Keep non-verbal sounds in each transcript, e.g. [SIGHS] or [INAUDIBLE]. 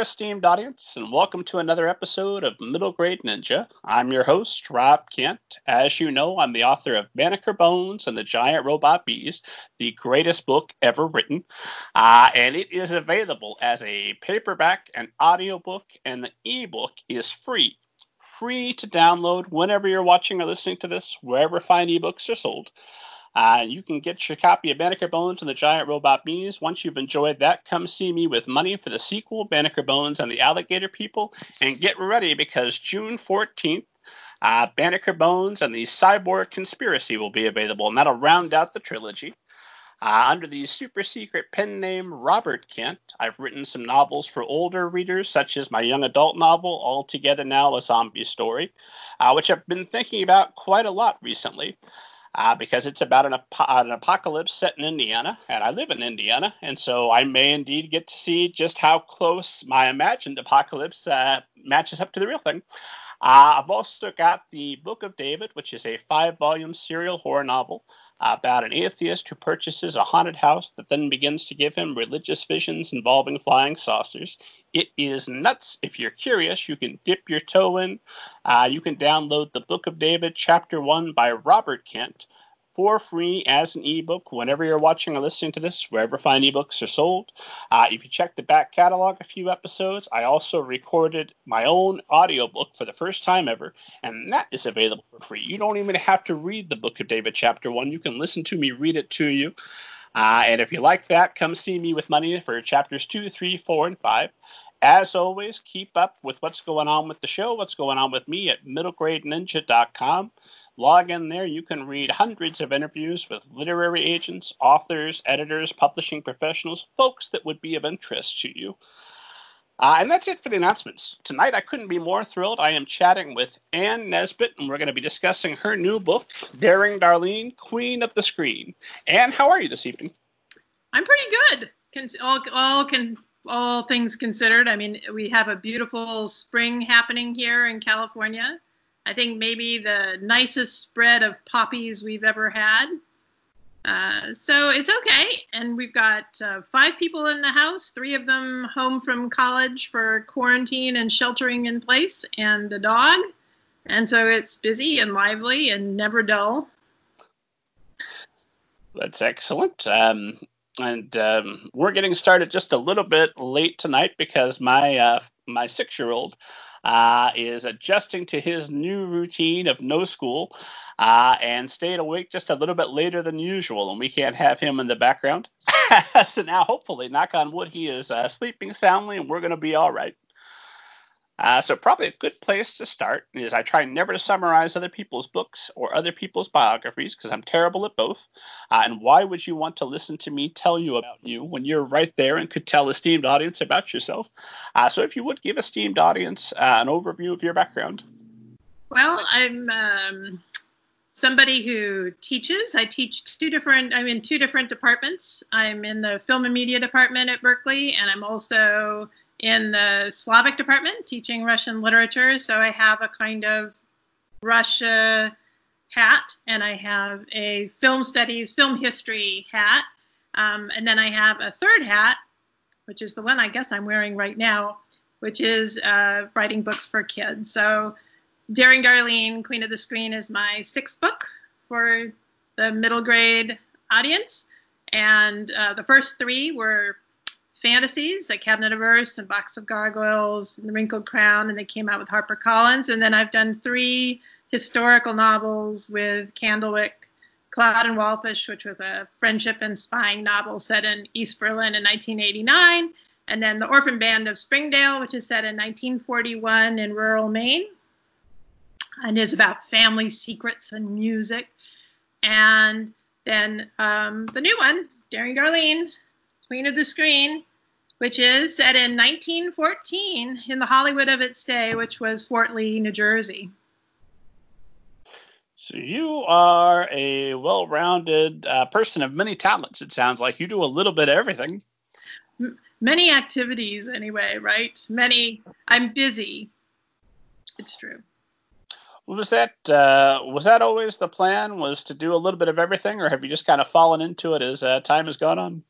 Esteemed audience, and welcome to another episode of Middle Grade Ninja. I'm your host, Rob Kent. As you know, I'm the author of Banneker Bones and the Giant Robot Bees, the greatest book ever written. Uh, and it is available as a paperback and audiobook, and the ebook is free. Free to download whenever you're watching or listening to this, wherever fine ebooks are sold. Uh, you can get your copy of Banneker Bones and the Giant Robot Bees. Once you've enjoyed that, come see me with money for the sequel, Banneker Bones and the Alligator People. And get ready because June 14th, uh, Banneker Bones and the Cyborg Conspiracy will be available, and that'll round out the trilogy. Uh, under the super secret pen name Robert Kent, I've written some novels for older readers, such as my young adult novel, All Together Now, A Zombie Story, uh, which I've been thinking about quite a lot recently uh, because it's about an, ap- an, apocalypse set in Indiana, and I live in Indiana, and so I may indeed get to see just how close my imagined apocalypse uh, matches up to the real thing. Uh, I've also got the Book of David, which is a five volume serial horror novel about an atheist who purchases a haunted house that then begins to give him religious visions involving flying saucers. It is nuts. If you're curious, you can dip your toe in. Uh, you can download the Book of David, Chapter 1 by Robert Kent for free as an ebook whenever you're watching or listening to this, wherever fine ebooks are sold. Uh, if you check the back catalog a few episodes, I also recorded my own audiobook for the first time ever, and that is available for free. You don't even have to read the Book of David, Chapter 1. You can listen to me read it to you. Uh, and if you like that, come see me with money for chapters 2, 3, 4, and 5. As always, keep up with what's going on with the show, what's going on with me at middlegradeninja.com. Log in there. You can read hundreds of interviews with literary agents, authors, editors, publishing professionals, folks that would be of interest to you. Uh, and that's it for the announcements. Tonight, I couldn't be more thrilled. I am chatting with Anne Nesbet, and we're going to be discussing her new book, Daring Darlene, Queen of the Screen. Anne, how are you this evening? I'm pretty good. all, all, can, all things considered. I mean, we have a beautiful spring happening here in California. I think maybe the nicest spread of poppies we've ever had. Uh, so it's okay. And we've got uh, five people in the house, three of them home from college for quarantine and sheltering in place, and the dog. And so it's busy and lively and never dull. That's excellent. Um, and um, we're getting started just a little bit late tonight because my uh, my six year old uh, is adjusting to his new routine of no school uh, and stayed awake just a little bit later than usual, and we can't have him in the background. [LAUGHS] so now, hopefully, knock on wood, he is uh, sleeping soundly, and we're going to be all right. Uh, so probably a good place to start is I try never to summarize other people's books or other people's biographies because I'm terrible at both. Uh, and why would you want to listen to me tell you about you when you're right there and could tell esteemed audience about yourself? Uh, so if you would give esteemed audience uh, an overview of your background. Well, I'm um, somebody who teaches. I teach two different. I'm in two different departments. I'm in the film and media department at Berkeley, and I'm also in the Slavic department teaching Russian literature. So I have a kind of Russia hat and I have a film studies, film history hat. Um, and then I have a third hat, which is the one I guess I'm wearing right now, which is uh, writing books for kids. So Daring Darlene, Queen of the Screen is my sixth book for the middle grade audience. And uh, the first three were fantasies, like Cabinet of Earth and Box of Gargoyles and The Wrinkled Crown, and they came out with HarperCollins. And then I've done three historical novels with Candlewick, Cloud and Wallfish, which was a friendship and spying novel set in East Berlin in 1989. And then The Orphan Band of Springdale, which is set in 1941 in rural Maine and is about family secrets and music. And then um, the new one, Daring Darlene, Queen of the Screen, which is set in 1914 in the Hollywood of its day, which was Fort Lee, New Jersey. So you are a well-rounded uh, person of many talents. It sounds like you do a little bit of everything. M- many activities, anyway, right? Many. I'm busy. It's true. Was that uh, was that always the plan? Was to do a little bit of everything, or have you just kind of fallen into it as uh, time has gone on?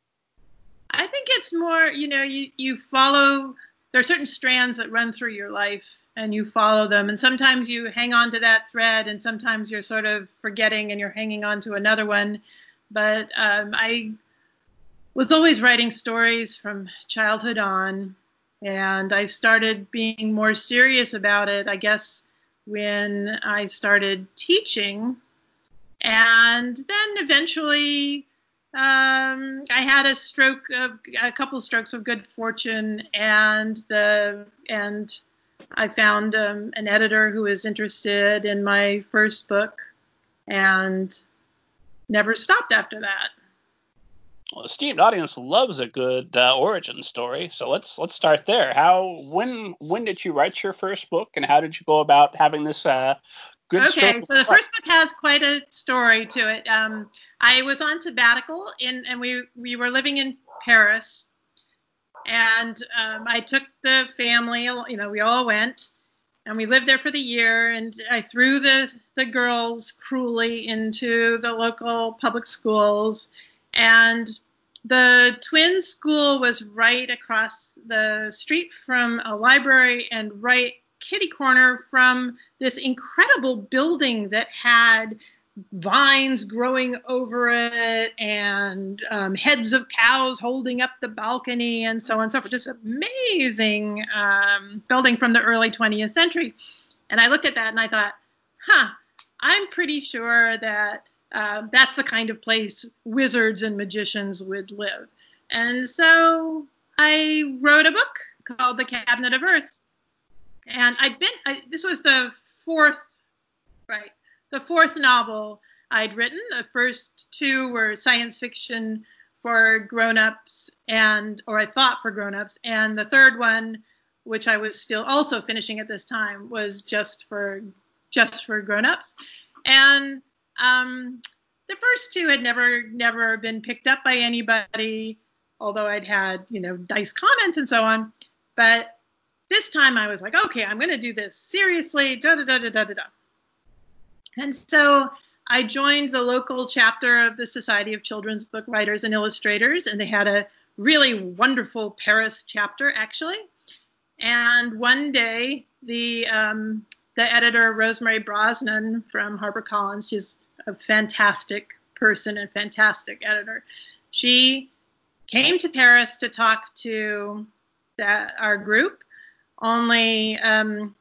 I think it's more, you know, you, you follow, there are certain strands that run through your life and you follow them. And sometimes you hang on to that thread and sometimes you're sort of forgetting and you're hanging on to another one. But um, I was always writing stories from childhood on. And I started being more serious about it, I guess, when I started teaching. And then eventually, um, I had a stroke of a couple strokes of good fortune, and the and I found um, an editor who was interested in my first book, and never stopped after that. Well, esteemed audience loves a good uh, origin story, so let's let's start there. How when when did you write your first book, and how did you go about having this uh, Good okay, so the first book has quite a story to it. Um, I was on sabbatical, in, and we we were living in Paris, and um, I took the family. You know, we all went, and we lived there for the year. And I threw the the girls cruelly into the local public schools, and the twin school was right across the street from a library and right kitty corner from this incredible building that had vines growing over it and um, heads of cows holding up the balcony and so on and so forth. Just amazing um, building from the early 20th century. And I looked at that and I thought, huh, I'm pretty sure that uh, that's the kind of place wizards and magicians would live. And so I wrote a book called The Cabinet of Earth and I'd been I, this was the fourth right the fourth novel I'd written. The first two were science fiction for grown-ups and or I thought for grown-ups. And the third one which I was still also finishing at this time was just for just for grown-ups. And um, the first two had never never been picked up by anybody although I'd had you know nice comments and so on. But this time I was like, okay, I'm going to do this seriously. Da da da da da da. And so I joined the local chapter of the Society of Children's Book Writers and Illustrators, and they had a really wonderful Paris chapter, actually. And one day, the um, the editor Rosemary Brosnan from HarperCollins, she's a fantastic person and fantastic editor. She came to Paris to talk to that our group only um,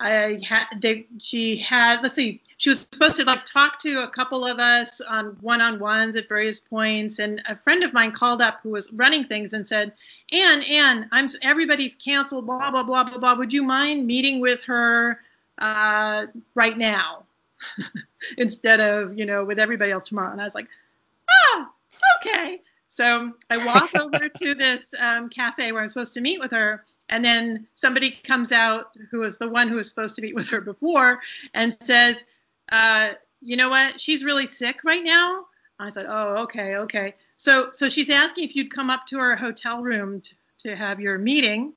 I had they she had let's see she was supposed to like talk to a couple of us on one-on-ones at various points and a friend of mine called up who was running things and said Anne Anne I'm everybody's canceled blah blah blah blah blah. Would you mind meeting with her uh, right now? [LAUGHS] Instead of you know with everybody else tomorrow. And I was like oh okay. So I walk [LAUGHS] over to this um, cafe where I'm supposed to meet with her and then somebody comes out who was the one who was supposed to meet with her before and says, uh, you know what? She's really sick right now. I said, oh, okay, okay. So, so she's asking if you'd come up to her hotel room to, to have your meeting.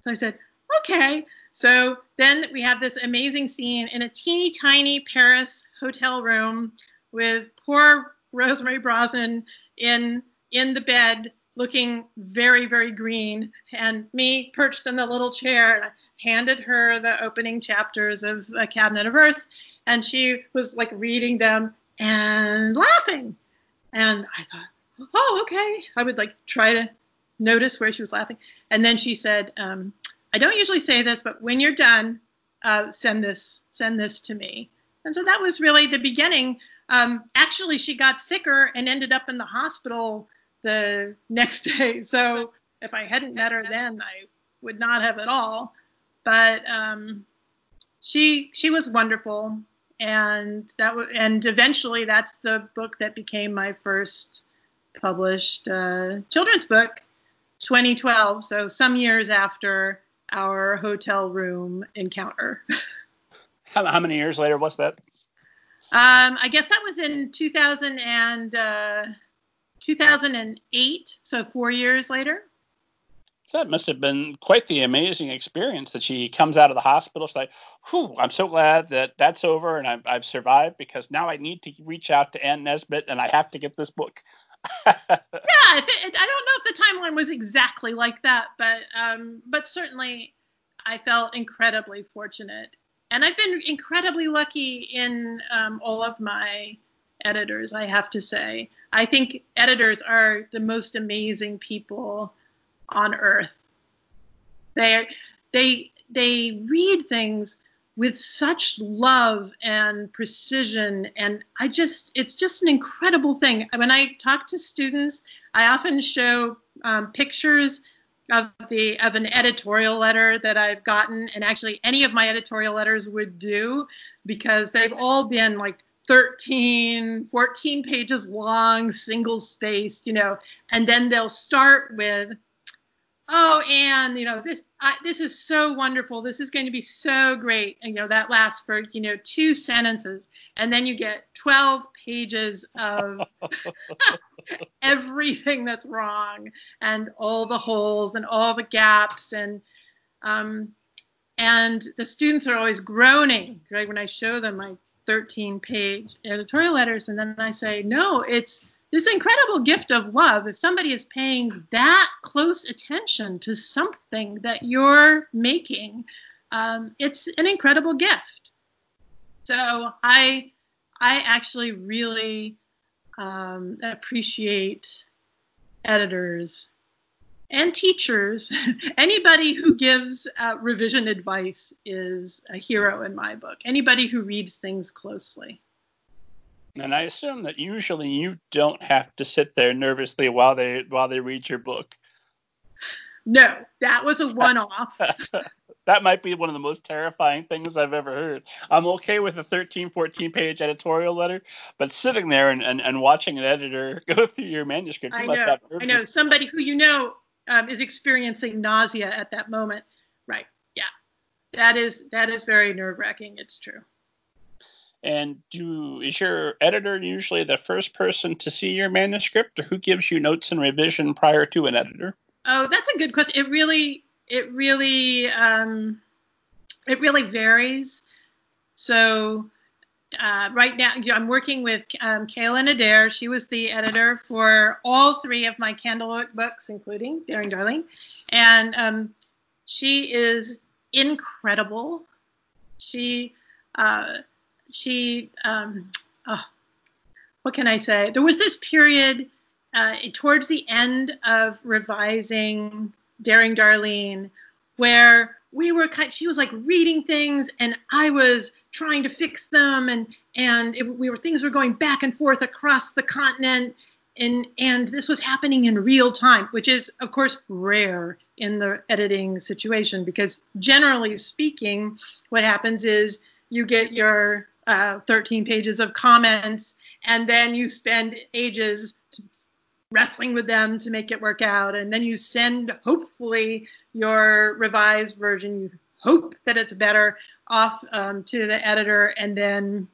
So I said, okay. So then we have this amazing scene in a teeny tiny Paris hotel room with poor Rosemary Brosnan in in the bed looking very, very green, and me perched in the little chair. And I handed her the opening chapters of A Cabinet of Earth, and she was like reading them and laughing. And I thought, oh, okay. I would like try to notice where she was laughing. And then she said, um, I don't usually say this, but when you're done, uh, send this send this to me. And so that was really the beginning. Um, actually, she got sicker and ended up in the hospital the next [LAUGHS] day. So if I hadn't met her then, I would not have at all. But um, she she was wonderful, and that w- and eventually that's the book that became my first published uh, children's book, 2012. So some years after our hotel room encounter. [LAUGHS] how, how many years later was that? Um, I guess that was in 2000 and. Uh, 2008, so four years later. That must have been quite the amazing experience that she comes out of the hospital. She's like, whew, I'm so glad that that's over and I've, I've survived because now I need to reach out to Anne Nesbet and I have to get this book. [LAUGHS] yeah, I don't know if the timeline was exactly like that, but um, but certainly I felt incredibly fortunate, and I've been incredibly lucky in um, all of my editors. I have to say, I think editors are the most amazing people on earth. They they they read things with such love and precision and i just it's just an incredible thing when i talk to students i often show um, pictures of the of an editorial letter that i've gotten and actually any of my editorial letters would do because they've all been like 13 14 pages long single spaced you know and then they'll start with oh and you know this I, this is so wonderful. This is going to be so great. And you know that lasts for you know two sentences. And then you get 12 pages of [LAUGHS] everything that's wrong and all the holes and all the gaps. And um, and the students are always groaning right when i show them my 13 page editorial letters and then i say no it's this incredible gift of love, if somebody is paying that close attention to something that you're making, um, it's an incredible gift. So I, I actually really um, appreciate editors and teachers. [LAUGHS] Anybody who gives uh, revision advice is a hero in my book. Anybody who reads things closely. And I assume that usually you don't have to sit there nervously while they while they read your book. No, that was a one-off. [LAUGHS] that might be one of the most terrifying things I've ever heard. I'm okay with a 13, 14 page editorial letter, but sitting there and, and, and watching an editor [LAUGHS] go through your manuscript, you I must know, have I know somebody who you know um, is experiencing nausea at that moment. Right. Yeah. That is that is very nerve wracking. It's true. And do is your editor usually the first person to see your manuscript, or who gives you notes and revision prior to an editor? Oh, that's a good question. It really, it really, um, it really varies. So uh, right now, I'm working with um, Kaylan Adair. She was the editor for all three of my Candlewick books, including Daring Darlene. and um, she is incredible. She uh, she um, oh, what can I say? There was this period uh, towards the end of revising Daring Darlene where we were kind she was like reading things and I was trying to fix them and and it, we were things were going back and forth across the continent and and this was happening in real time which is of course rare in the editing situation because generally speaking what happens is you get your uh, 13 pages of comments, and then you spend ages wrestling with them to make it work out, and then you send hopefully your revised version. You hope that it's better off um, to the editor, and then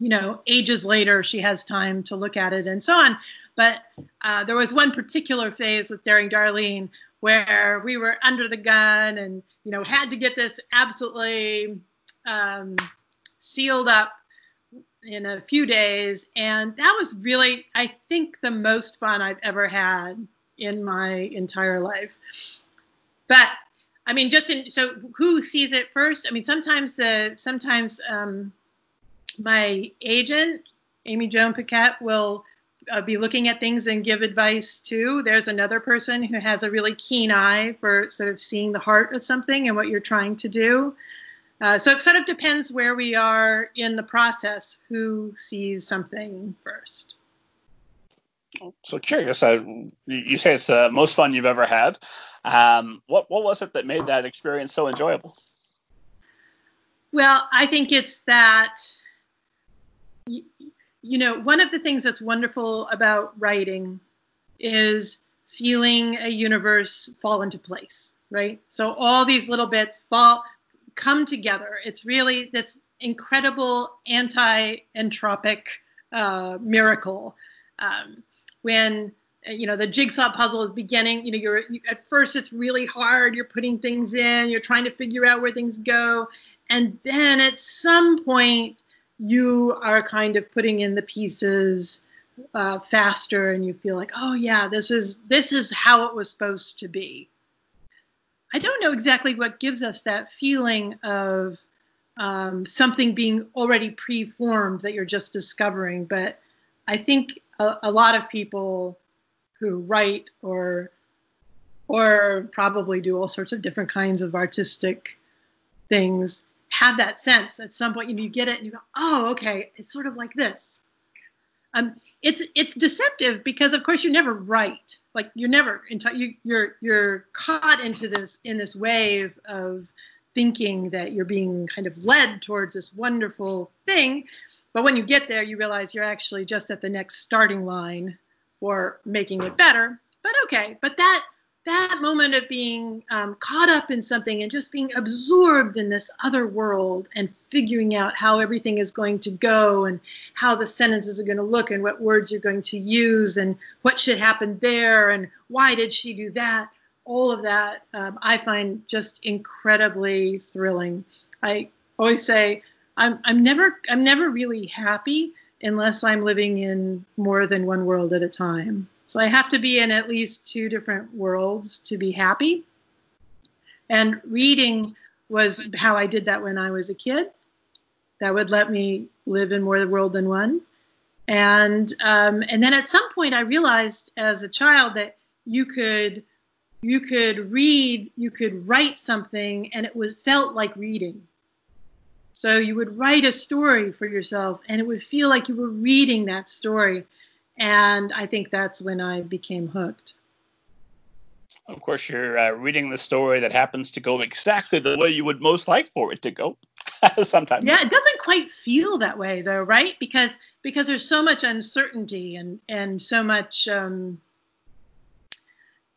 you know ages later she has time to look at it and so on. But uh, there was one particular phase with Daring Darlene where we were under the gun and you know had to get this absolutely um, sealed up in a few days. And that was really, I think, the most fun I've ever had in my entire life. But I mean, just in, so who sees it first? I mean, sometimes the sometimes um, my agent, Ammi-Joan Paquette, will uh, be looking at things and give advice too. There's another person who has a really keen eye for sort of seeing the heart of something and what you're trying to do. Uh, so it sort of depends where we are in the process, who sees something first. So curious. Uh, you say it's the most fun you've ever had. Um, what what was it that made that experience so enjoyable? Well, I think it's that. You, you know, one of the things that's wonderful about writing is feeling a universe fall into place, right? So all these little bits fall come together. It's really this incredible anti-entropic uh, miracle um, when you know the jigsaw puzzle is beginning. You know you're you, at first it's really hard. You're putting things in. You're trying to figure out where things go. And then at some point you are kind of putting in the pieces uh, faster and you feel like oh yeah this is this is how it was supposed to be. I don't know exactly what gives us that feeling of um, something being already preformed that you're just discovering but i think a, a lot of people who write or or probably do all sorts of different kinds of artistic things have that sense at some point. You, know, you get it and you go oh okay it's sort of like this. Um, it's it's deceptive because of course you're never write. Like you're never in you, you're you're caught into this in this wave of thinking that you're being kind of led towards this wonderful thing. But when you get there you realize you're actually just at the next starting line for making it better but okay. But that that moment of being um, caught up in something and just being absorbed in this other world and figuring out how everything is going to go and how the sentences are going to look and what words you're going to use and what should happen there and why did she do that all of that um, i find just incredibly thrilling. I always say I'm, I'm never i'm never really happy unless i'm living in more than one world at a time so I have to be in at least two different worlds to be happy. And reading was how I did that when I was a kid. That would let me live in more world than one. And um, and then at some point I realized as a child that you could you could read, you could write something, and it was felt like reading. So you would write a story for yourself, and it would feel like you were reading that story. And I think that's when I became hooked. Of course, you're uh, reading the story that happens to go exactly the way you would most like for it to go. [LAUGHS] Sometimes. Yeah, it doesn't quite feel that way though, right? Because because there's so much uncertainty and and so much, um,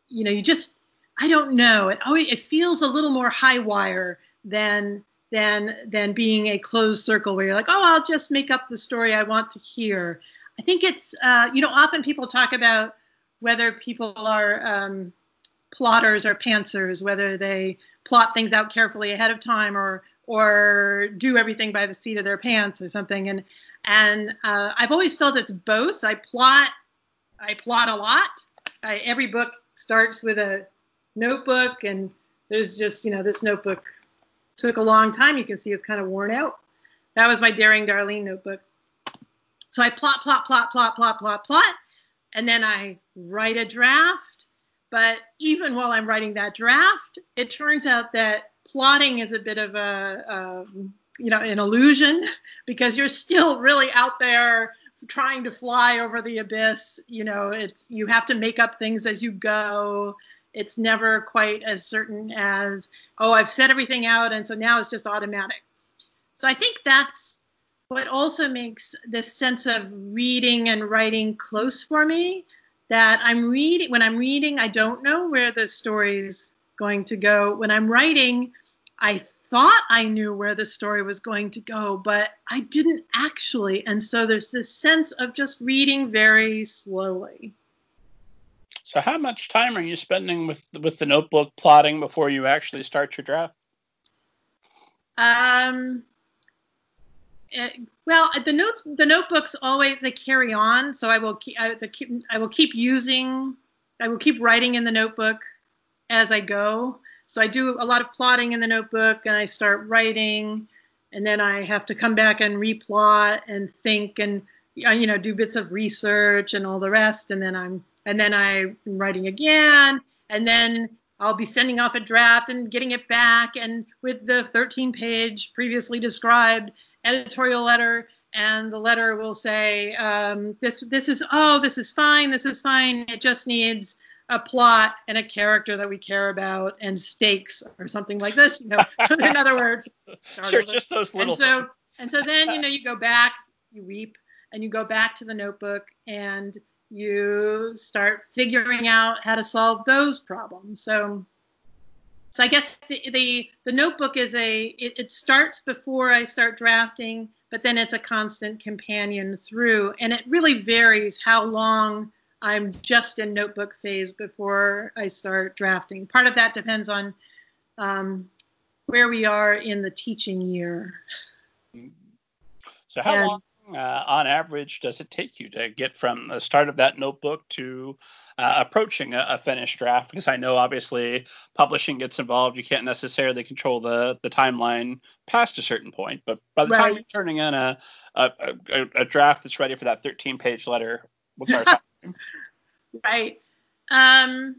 you know, you just I don't know. It oh, it feels a little more high wire than than than being a closed circle where you're like, oh, I'll just make up the story I want to hear. I think it's, uh, you know, often people talk about whether people are um, plotters or pantsers, whether they plot things out carefully ahead of time or or do everything by the seat of their pants or something. And and uh, I've always felt it's both. I plot, I plot a lot. I, every book starts with a notebook, and there's just you know this notebook took a long time. You can see it's kind of worn out. That was my Daring Darlene notebook. So I plot, plot, plot, plot, plot, plot, plot, and then I write a draft. But even while I'm writing that draft, it turns out that plotting is a bit of a, a you know, an illusion [LAUGHS] because you're still really out there trying to fly over the abyss. You know, it's you have to make up things as you go. It's never quite as certain as, oh, I've set everything out, and so now it's just automatic. So I think that's what also makes this sense of reading and writing close for me that i'm reading when i'm reading i don't know where the story is going to go. When i'm writing i thought i knew where the story was going to go but i didn't actually. And so there's this sense of just reading very slowly so how much time are you spending with with the notebook plotting before you actually start your draft um uh, well, the notes, the notebooks always they carry on. So I will keep, I, keep, I will keep using, I will keep writing in the notebook as I go. So I do a lot of plotting in the notebook, and I start writing, and then I have to come back and replot and think and uh, you know do bits of research and all the rest, and then I'm and then I'm writing again, and then I'll be sending off a draft and getting it back, and with the 13 page previously described editorial letter and the letter will say um, this this is oh this is fine this is fine it just needs a plot and a character that we care about and stakes or something like this you know [LAUGHS] in other words. Sure just those little and so and so then you know you go back you weep and you go back to the notebook and you start figuring out how to solve those problems so so I guess the the, the notebook is a it, it, starts before I start drafting, but then it's a constant companion through, and it really varies how long I'm just in notebook phase before I start drafting. Part of that depends on um, where we are in the teaching year. So how and, long uh, on average, does it take you to get from the start of that notebook to uh, approaching a, a, finished draft? Because I know obviously publishing gets involved. You can't necessarily control the the timeline past a certain point, but by the right. time you're turning in a a, a a, draft that's ready for that 13 page letter, what's our time? right. Um,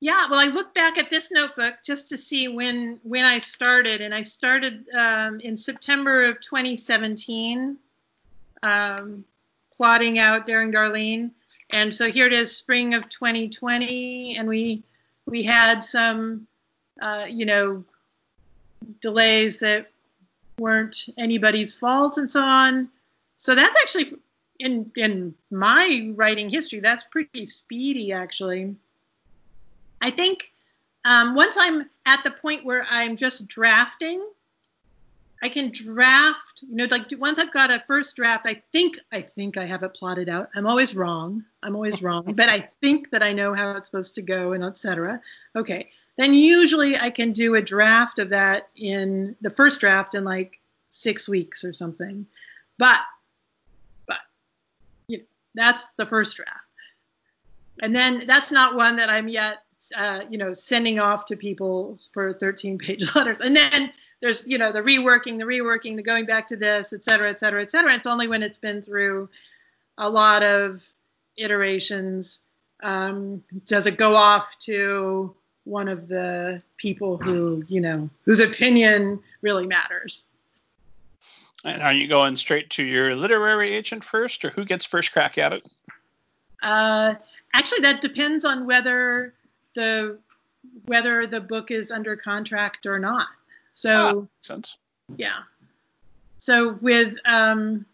yeah, well, I look back at this notebook just to see when when I started, and I started um, in September of 2017, um, plotting out Daring Darlene, and so here it is, spring of 2020, and we we had some, uh, you know, delays that weren't anybody's fault and so on. So that's actually in in my writing history, that's pretty speedy actually. I think um, once I'm at the point where I'm just drafting, I can draft, you know, like once I've got a first draft, I think I think I have it plotted out. I'm always wrong. I'm always wrong, [LAUGHS] but I think that I know how it's supposed to go and etc. Okay. Then usually I can do a draft of that in the first draft in like 6 weeks or something. But but you know, that's the first draft. And then that's not one that I'm yet uh, you know, sending off to people for 13 page [LAUGHS] letters. And then there's, you know, the reworking, the reworking, the going back to this, et cetera, et cetera, et cetera. It's only when it's been through a lot of iterations um, does it go off to one of the people who, you know, whose opinion really matters. And are you going straight to your literary agent first, or who gets first crack at it? Uh, actually, that depends on whether the whether the book is under contract or not. So ah, sense. Yeah. So with um,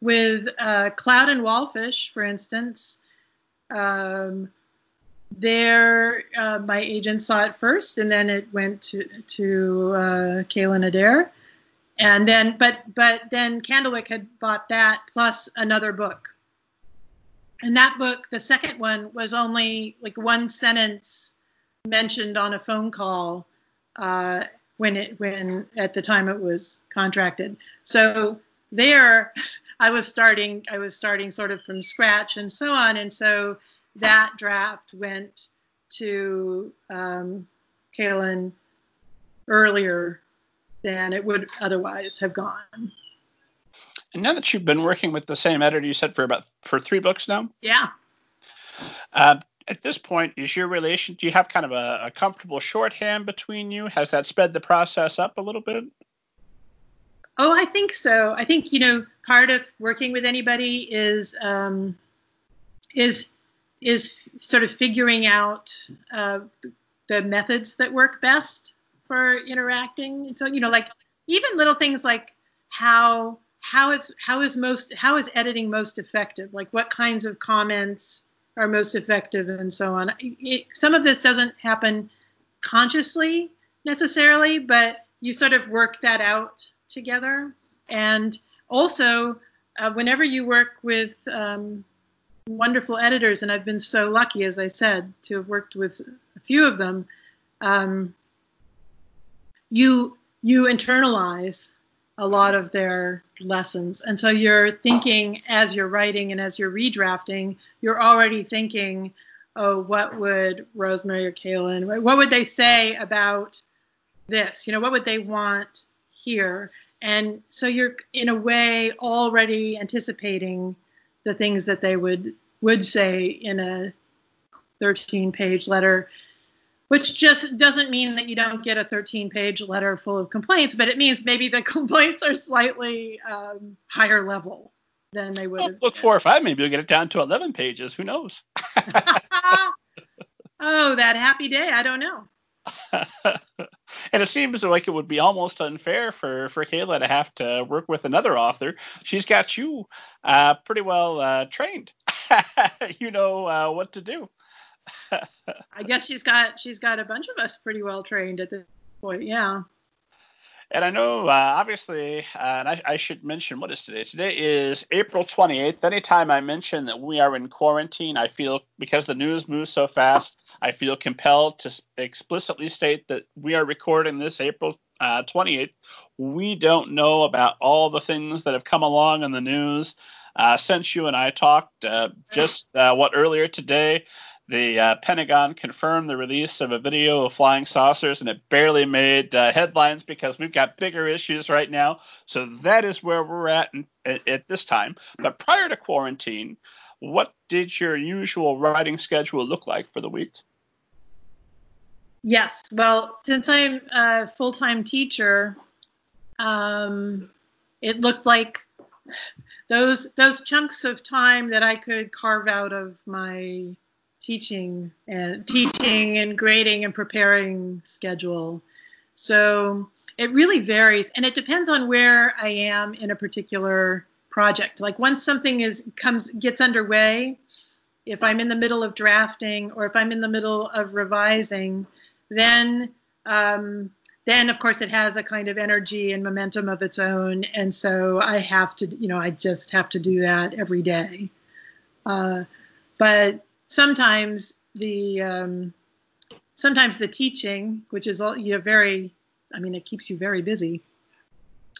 with uh, Cloud and Wallfish, for instance, um, there uh, my agent saw it first, and then it went to to uh, Kaylan Adair, and then but but then Candlewick had bought that plus another book and that book, the second one, was only like one sentence mentioned on a phone call uh, when it when at the time it was contracted. So there, I was starting I was starting sort of from scratch and so on, and so that draft went to um, Kaylan earlier than it would otherwise have gone. And now that you've been working with the same editor, you said for about for three books now. Yeah. Uh, at this point, is your relation? Do you have kind of a, a, comfortable shorthand between you? Has that sped the process up a little bit? Oh, I think so. I think you know part of working with anybody is um, is is sort of figuring out uh, the methods that work best for interacting. And so you know, like even little things like how how is how is most how is editing most effective? Like what kinds of comments are most effective and so on. It, some of this doesn't happen consciously necessarily, but you sort of work that out together. And also, uh, whenever you work with um, wonderful editors, and I've been so lucky, as I said, to have worked with a few of them, um, you you internalize a lot of their lessons. And so you're thinking as you're writing and as you're redrafting, you're already thinking, oh, what would Rosemary or Kaylan, what would they say about this? You know, what would they want here? And so you're in a way already anticipating the things that they would would say in a 13 page letter which just doesn't mean that you don't get a 13 page letter full of complaints, but it means maybe the [LAUGHS] complaints are slightly um, higher level than they would well, Look, four or five, maybe you'll get it down to 11 pages. Who knows? [LAUGHS] [LAUGHS] oh, that happy day. I don't know. and it seems like it would be almost unfair for, for Kaylan to have to work with another author. She's got you uh, pretty well uh, trained. you know uh, what to do. I guess she's got she's got a bunch of us pretty well trained at this point. Yeah. And I know, uh, obviously, uh, and I, I, should mention what is today. Today is April 28th. Anytime I mention that we are in quarantine, I feel because the news moves so fast, I feel compelled to explicitly state that we are recording this April uh, 28th. We don't know about all the things that have come along in the news uh, since you and I talked. Uh, [SIGHS] just uh, what earlier today, the uh, Pentagon confirmed the release of a video of flying saucers, and it barely made uh, headlines because we've got bigger issues right now. So that is where we're at in, at, this time. But prior to quarantine, what did your usual writing schedule look like for the week? Yes. Well, since I'm a full time teacher, um, it looked like those those chunks of time that I could carve out of my teaching and teaching and grading and preparing schedule. So it really varies and it depends on where I am in a particular project. Like once something is comes gets underway, if I'm in the middle of drafting or if I'm in the middle of revising, then um, then of course it has a kind of energy and momentum of its own, and so I have to, you know, I just have to do that every day. Uh, but sometimes the um, sometimes the teaching, which is all you're very, I mean, it keeps you very busy.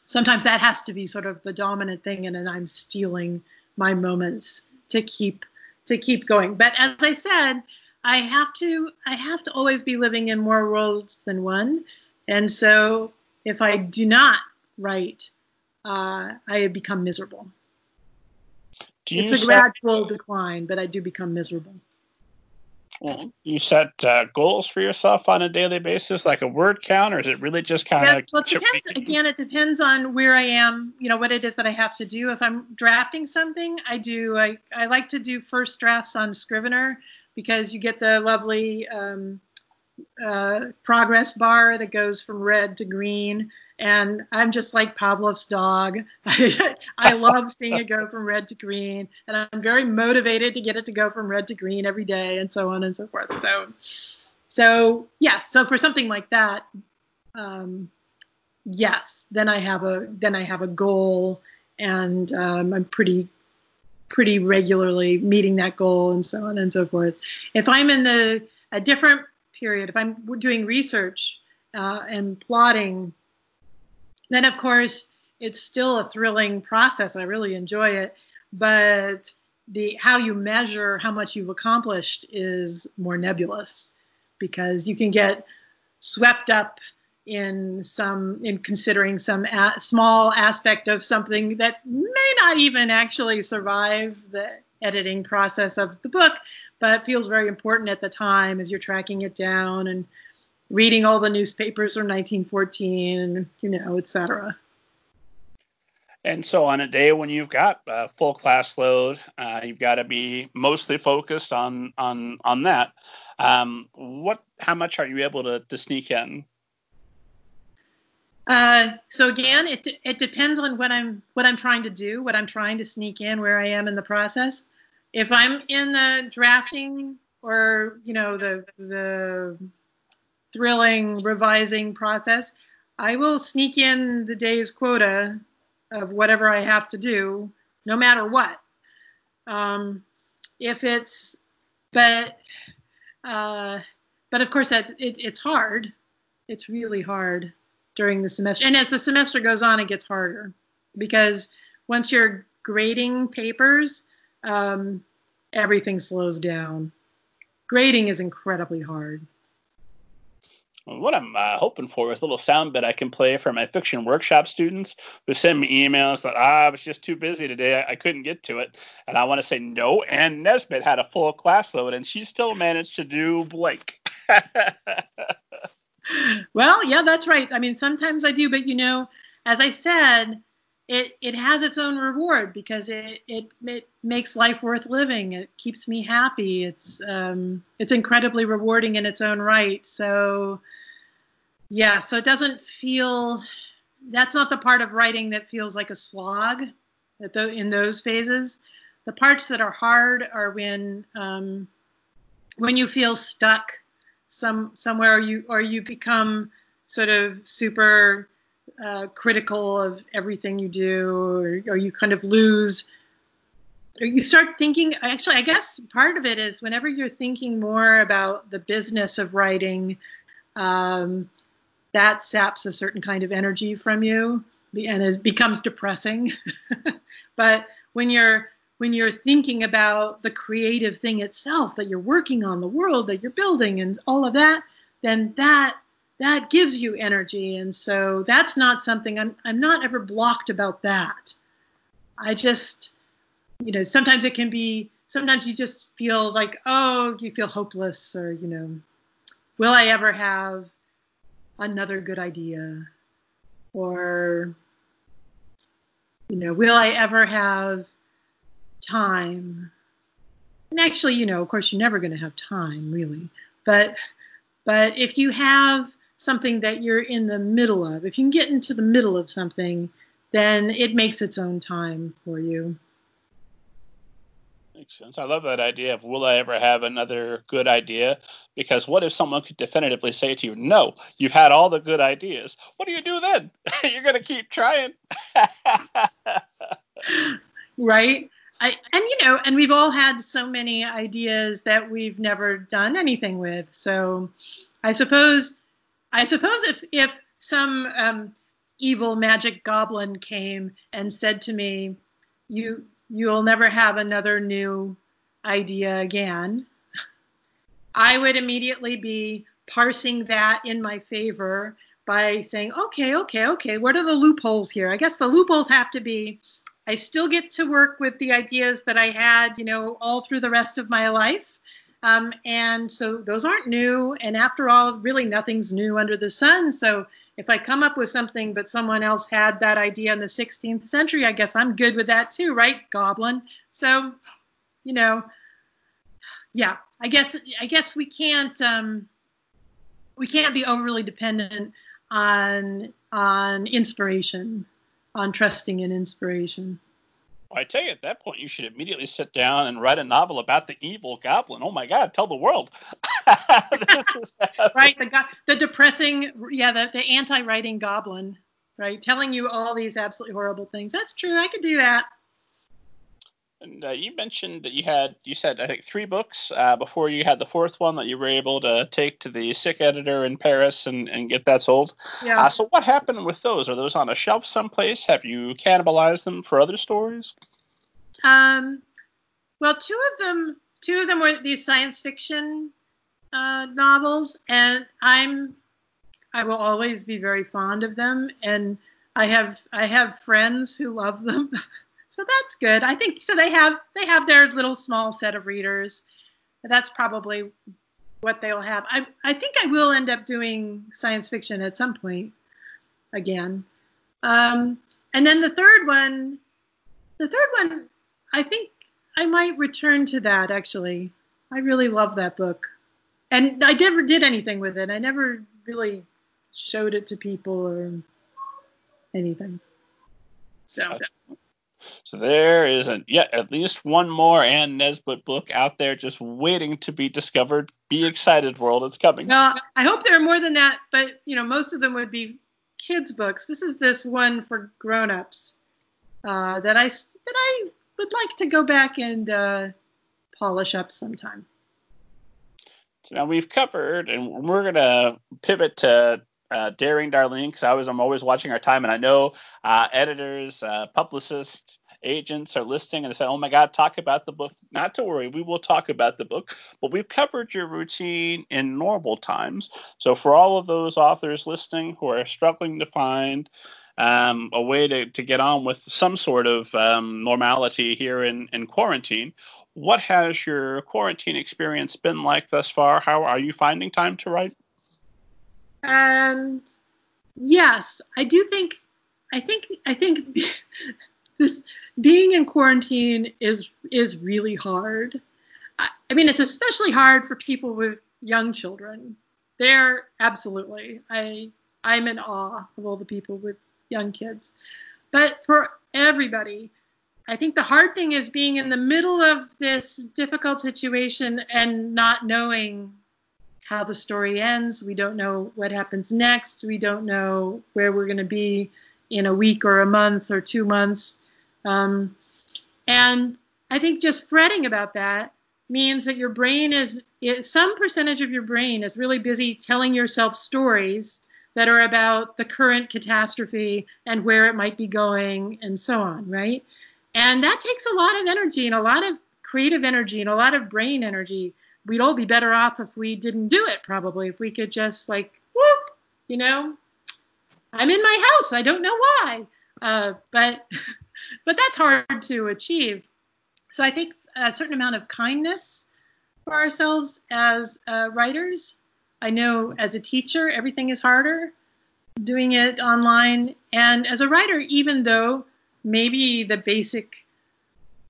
Sometimes that has to be sort of the dominant thing, and then I'm stealing my moments to keep to keep going. But as I said, I have to I have to always be living in more worlds than one, and so if I do not write, uh, I become miserable. It's a gradual decline, but I do become miserable. Well, you set uh, goals for yourself on a daily basis, like a word count, or is it really just kind of? Yeah, well, it depends. Again, it depends on where I am. You know what it is that I have to do. If I'm drafting something, I do. I I like to do first drafts on Scrivener because you get the lovely um, uh, progress bar that goes from red to green. And I'm just like Pavlov's dog. [LAUGHS] I love seeing it go from red to green, and I'm very motivated to get it to go from red to green every day, and so on and so forth. So, so yes. So for something like that, um, yes. Then I have a then I have a goal, and um, I'm pretty pretty regularly meeting that goal and so on and so forth. If I'm in the a different period, if I'm doing research uh, and plotting, then of course it's still a thrilling process. I really enjoy it, but the how you measure how much you've accomplished is more nebulous because you can get swept up in some in considering some a- small aspect of something that may not even actually survive the editing process of the book but feels very important at the time as you're tracking it down and reading all the newspapers from 1914 you know etc and so on a day when you've got a full class load uh, you've got to be mostly focused on on on that. Um, what how much are you able to, to sneak in? Uh, so again, it it depends on what I'm what I'm trying to do, what I'm trying to sneak in, where I am in the process. If I'm in the drafting or you know the the thrilling revising process, I will sneak in the day's quota of whatever I have to do, no matter what. Um, if it's, but, uh, but of course that it, it's hard. It's really hard during the semester. And as the semester goes on, it gets harder because once you're grading papers, um, everything slows down. Grading is incredibly hard. What I'm uh, hoping for is a little sound bit I can play for my fiction workshop students who send me emails that ah, I was just too busy today, I, I couldn't get to it, and I want to say no. Anne Nesbet had a full class load, and she still managed to do blank. [LAUGHS] well, yeah, that's right. I mean, sometimes I do, but you know, as I said, it it has its own reward because it it it makes life worth living. It keeps me happy. It's um it's incredibly rewarding in its own right. So yeah, so it doesn't feel that's not the part of writing that feels like a slog at the, in those phases. The parts that are hard are when um, when you feel stuck some somewhere or you or you become sort of super uh, critical of everything you do or, or you kind of lose you start thinking actually i guess part of it is whenever you're thinking more about the business of writing um, that saps a certain kind of energy from you and it becomes depressing. [LAUGHS] but when you're when you're thinking about the creative thing itself that you're working on, the world that you're building, and all of that, then that that gives you energy. And so that's not something I'm I'm not ever blocked about that. I just, you know, sometimes it can be sometimes you just feel like, oh, you feel hopeless, or you know, will I ever have another good idea? Or you know, will I ever have time? And actually, you know, of course, you're never going to have time, really. But but if you have something that you're in the middle of, if you can get into the middle of something, then it makes its own time for you. Makes sense. I love that idea of will I ever have another good idea? Because what if someone could definitively say to you, no, you've had all the good ideas? What do you do then? [LAUGHS] You're going to keep trying. [LAUGHS] right? I, and you know, and we've all had so many ideas that we've never done anything with. So I suppose, I suppose if if some um, evil magic goblin came and said to me, "You you'll never have another new idea again," I would immediately be parsing that in my favor by saying, "Okay, okay, okay. What are the loopholes here? I guess the loopholes have to be." I still get to work with the ideas that I had, you know, all through the rest of my life. Um, and so those aren't new. And after all, really nothing's new under the sun. So if I come up with something, but someone else had that idea in the 16th century, I guess I'm good with that too, right, Goblin? So, you know, yeah, I guess I guess we can't um, we can't be overly dependent on on inspiration on trusting in inspiration. I tell you, at that point, you should immediately sit down and write a novel about the evil goblin. Oh my God, tell the world. [LAUGHS] [LAUGHS] right, the go- the depressing, yeah, the, the anti-writing goblin, right, telling you all these absolutely horrible things. That's true. I could do that. And uh, you mentioned that you had, you said, I think, three books uh, before you had the fourth one that you were able to take to the sick editor in Paris and, and get that sold. Yeah. Uh, so, what happened with those? Are those on a shelf someplace? Have you cannibalized them for other stories? Um, well, two of them, two of them were these science fiction uh, novels, and I'm, I will always be very fond of them, and I have, I have friends who love them. [LAUGHS] so that's good. I think so. They have they have their little small set of readers. That's probably what they'll have. I I think I will end up doing science fiction at some point again. Um, and then the third one, the third one, I think I might return to that actually. I really love that book, and I never did anything with it. I never really showed it to people or anything. So. So there is a, yet at least one more Anne Nesbet book out there just waiting to be discovered. Be excited, world! It's coming. No, I hope there are more than that, but you know, most of them would be kids' books. This is this one for grown-ups uh, that I that I would like to go back and uh, polish up sometime. So now we've covered, and we're gonna pivot to uh, Daring Darlene because I was I'm always watching our time, and I know uh, editors, uh, publicists, agents are listening and they say, "Oh my God, talk about the book." Not to worry, we will talk about the book, but we've covered your routine in normal times. So for all of those authors listening who are struggling to find um, a way to, to get on with some sort of um, normality here in, in quarantine. What has your quarantine experience been like thus far? How are you finding time to write? Um, yes, I do think. I think. I think [LAUGHS] this being in quarantine is is really hard. I, I mean, it's especially hard for people with young children. They're absolutely. I I'm in awe of all the people with young kids. But for everybody, I think the hard thing is being in the middle of this difficult situation and not knowing how the story ends. We don't know what happens next. We don't know where we're going to be in a week or a month or two months. Um, and I think just fretting about that means that your brain is, some percentage of your brain is really busy telling yourself stories that are about the current catastrophe and where it might be going and so on, right? And that takes a lot of energy and a lot of creative energy and a lot of brain energy. We'd all be better off if we didn't do it, probably, if we could just like, whoop, you know, I'm in my house. I don't know why. Uh, but [LAUGHS] but that's hard to achieve. So I think a certain amount of kindness for ourselves as uh, writers. I know as a teacher, everything is harder doing it online. And as a writer, even though maybe the basic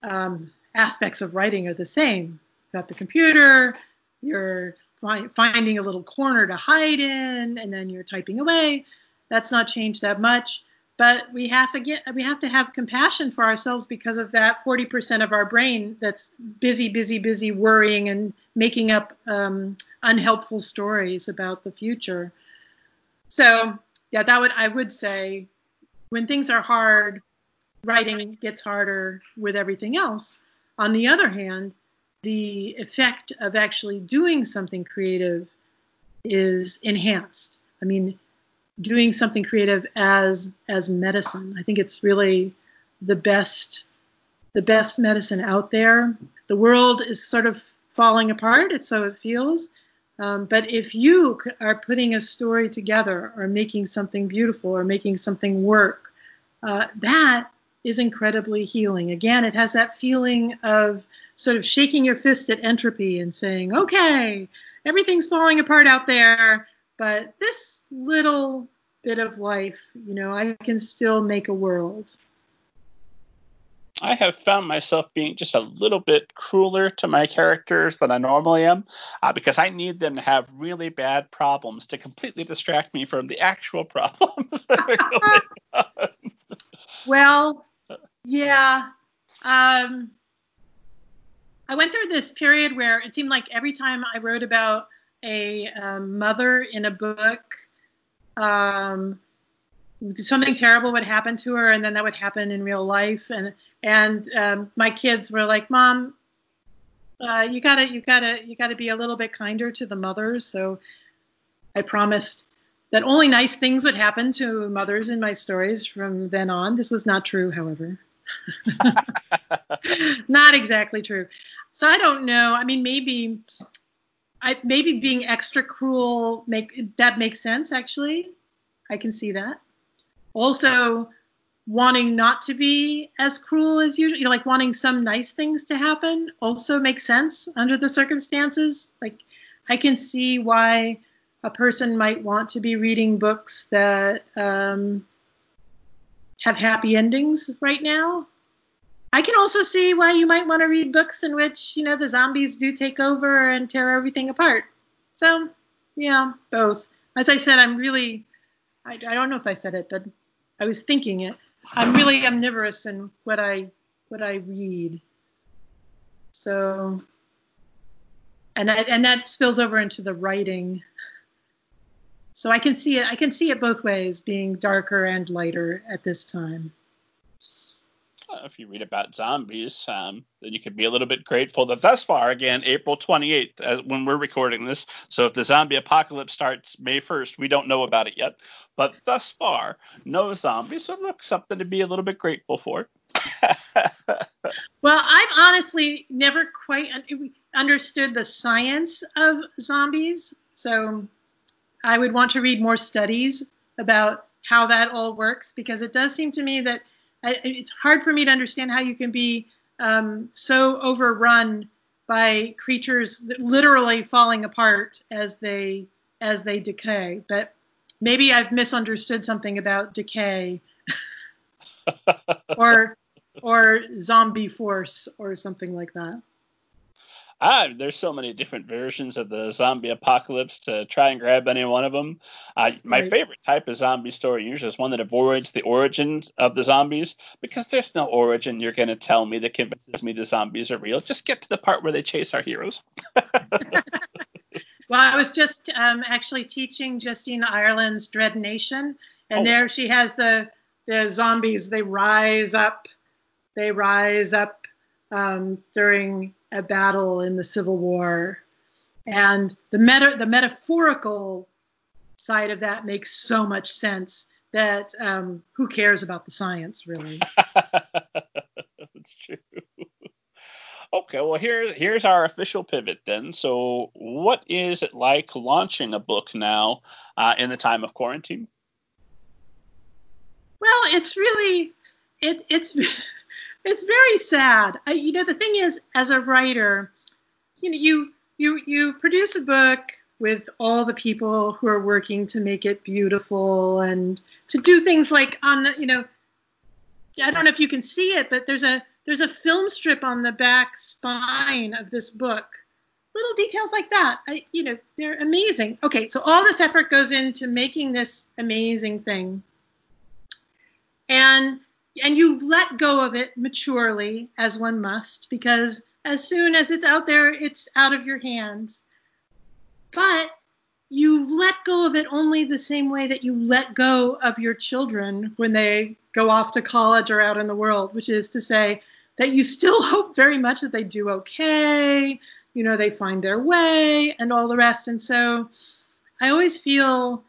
um, aspects of writing are the same, got the computer, you're fi- finding a little corner to hide in, and then you're typing away. That's not changed that much but we have to get we have to have compassion for ourselves because of that 40% of our brain that's busy busy busy worrying and making up um, unhelpful stories about the future so yeah that would i would say when things are hard writing gets harder with everything else on the other hand the effect of actually doing something creative is enhanced i mean doing something creative as as medicine. I think it's really the best the best medicine out there. The world is sort of falling apart, it's so it feels. Um, but if you are putting a story together, or making something beautiful, or making something work, uh, that is incredibly healing. Again, it has that feeling of sort of shaking your fist at entropy and saying, "Okay, everything's falling apart out there." but this little bit of life, you know, I can still make a world. I have found myself being just a little bit crueler to my characters than I normally am uh, because I need them to have really bad problems to completely distract me from the actual [LAUGHS] problems that are going on. [LAUGHS] Well, yeah. Um, I went through this period where it seemed like every time I wrote about a um, mother in a book, um, something terrible would happen to her, and then that would happen in real life. And and um, my kids were like, "Mom, uh, you gotta you gotta you gotta be a little bit kinder to the mothers." So I promised that only nice things would happen to mothers in my stories from then on. This was not true, however. [LAUGHS] not exactly true. So I don't know. I mean, maybe I, maybe being extra cruel make that makes sense actually i can see that also wanting not to be as cruel as usual you know like wanting some nice things to happen also makes sense under the circumstances like i can see why a person might want to be reading books that um, have happy endings right now I can also see why you might want to read books in which, you know, the zombies do take over and tear everything apart. So, yeah, both. As I said, I'm really, I, I don't know if I said it, but I was thinking it. I'm really omnivorous in what I what I read. So, and I, and that spills over into the writing. So I can see it. I can see it both ways, being darker and lighter at this time if you read about zombies, um, then you could be a little bit grateful that thus far, again, April 28th, uh, when we're recording this. So if the zombie apocalypse starts May 1st, we don't know about it yet. But thus far, no zombies. So look, something to be a little bit grateful for. [LAUGHS] well, I've honestly never quite understood the science of zombies. So I would want to read more studies about how that all works because it does seem to me that I, it's hard for me to understand how you can be um, so overrun by creatures literally falling apart as they as they decay. But maybe I've misunderstood something about decay, [LAUGHS] or or zombie force or something like that ah, there's so many different versions of the zombie apocalypse to try and grab any one of them. Uh, my right. favorite type of zombie story usually is one that avoids the origins of the zombies because there's no origin you're going to tell me that convinces me the zombies are real. Just get to the part where they chase our heroes. [LAUGHS] well, I was just um, actually teaching Justina Ireland's Dread Nation, and oh. there she has the the zombies. They rise up. They rise up um, during a battle in the Civil War. And the meta the metaphorical side of that makes so much sense that um, who cares about the science really? [LAUGHS] That's true. Okay, well here here's our official pivot then. So, what is it like launching a book now uh, in the time of quarantine? Well, it's really it it's [LAUGHS] it's very sad. I, you know, the thing is, as a writer, you know, you you you produce a book with all the people who are working to make it beautiful and to do things like on the, you know, I don't know if you can see it, but there's a there's a film strip on the back spine of this book. Little details like that, I, you know, they're amazing. Okay, so all this effort goes into making this amazing thing, and and you let go of it maturely, as one must, because as soon as it's out there, it's out of your hands. But you let go of it only the same way that you let go of your children when they go off to college or out in the world, which is to say that you still [LAUGHS] hope very much that they do okay, you know, they find their way and all the rest. And so I always feel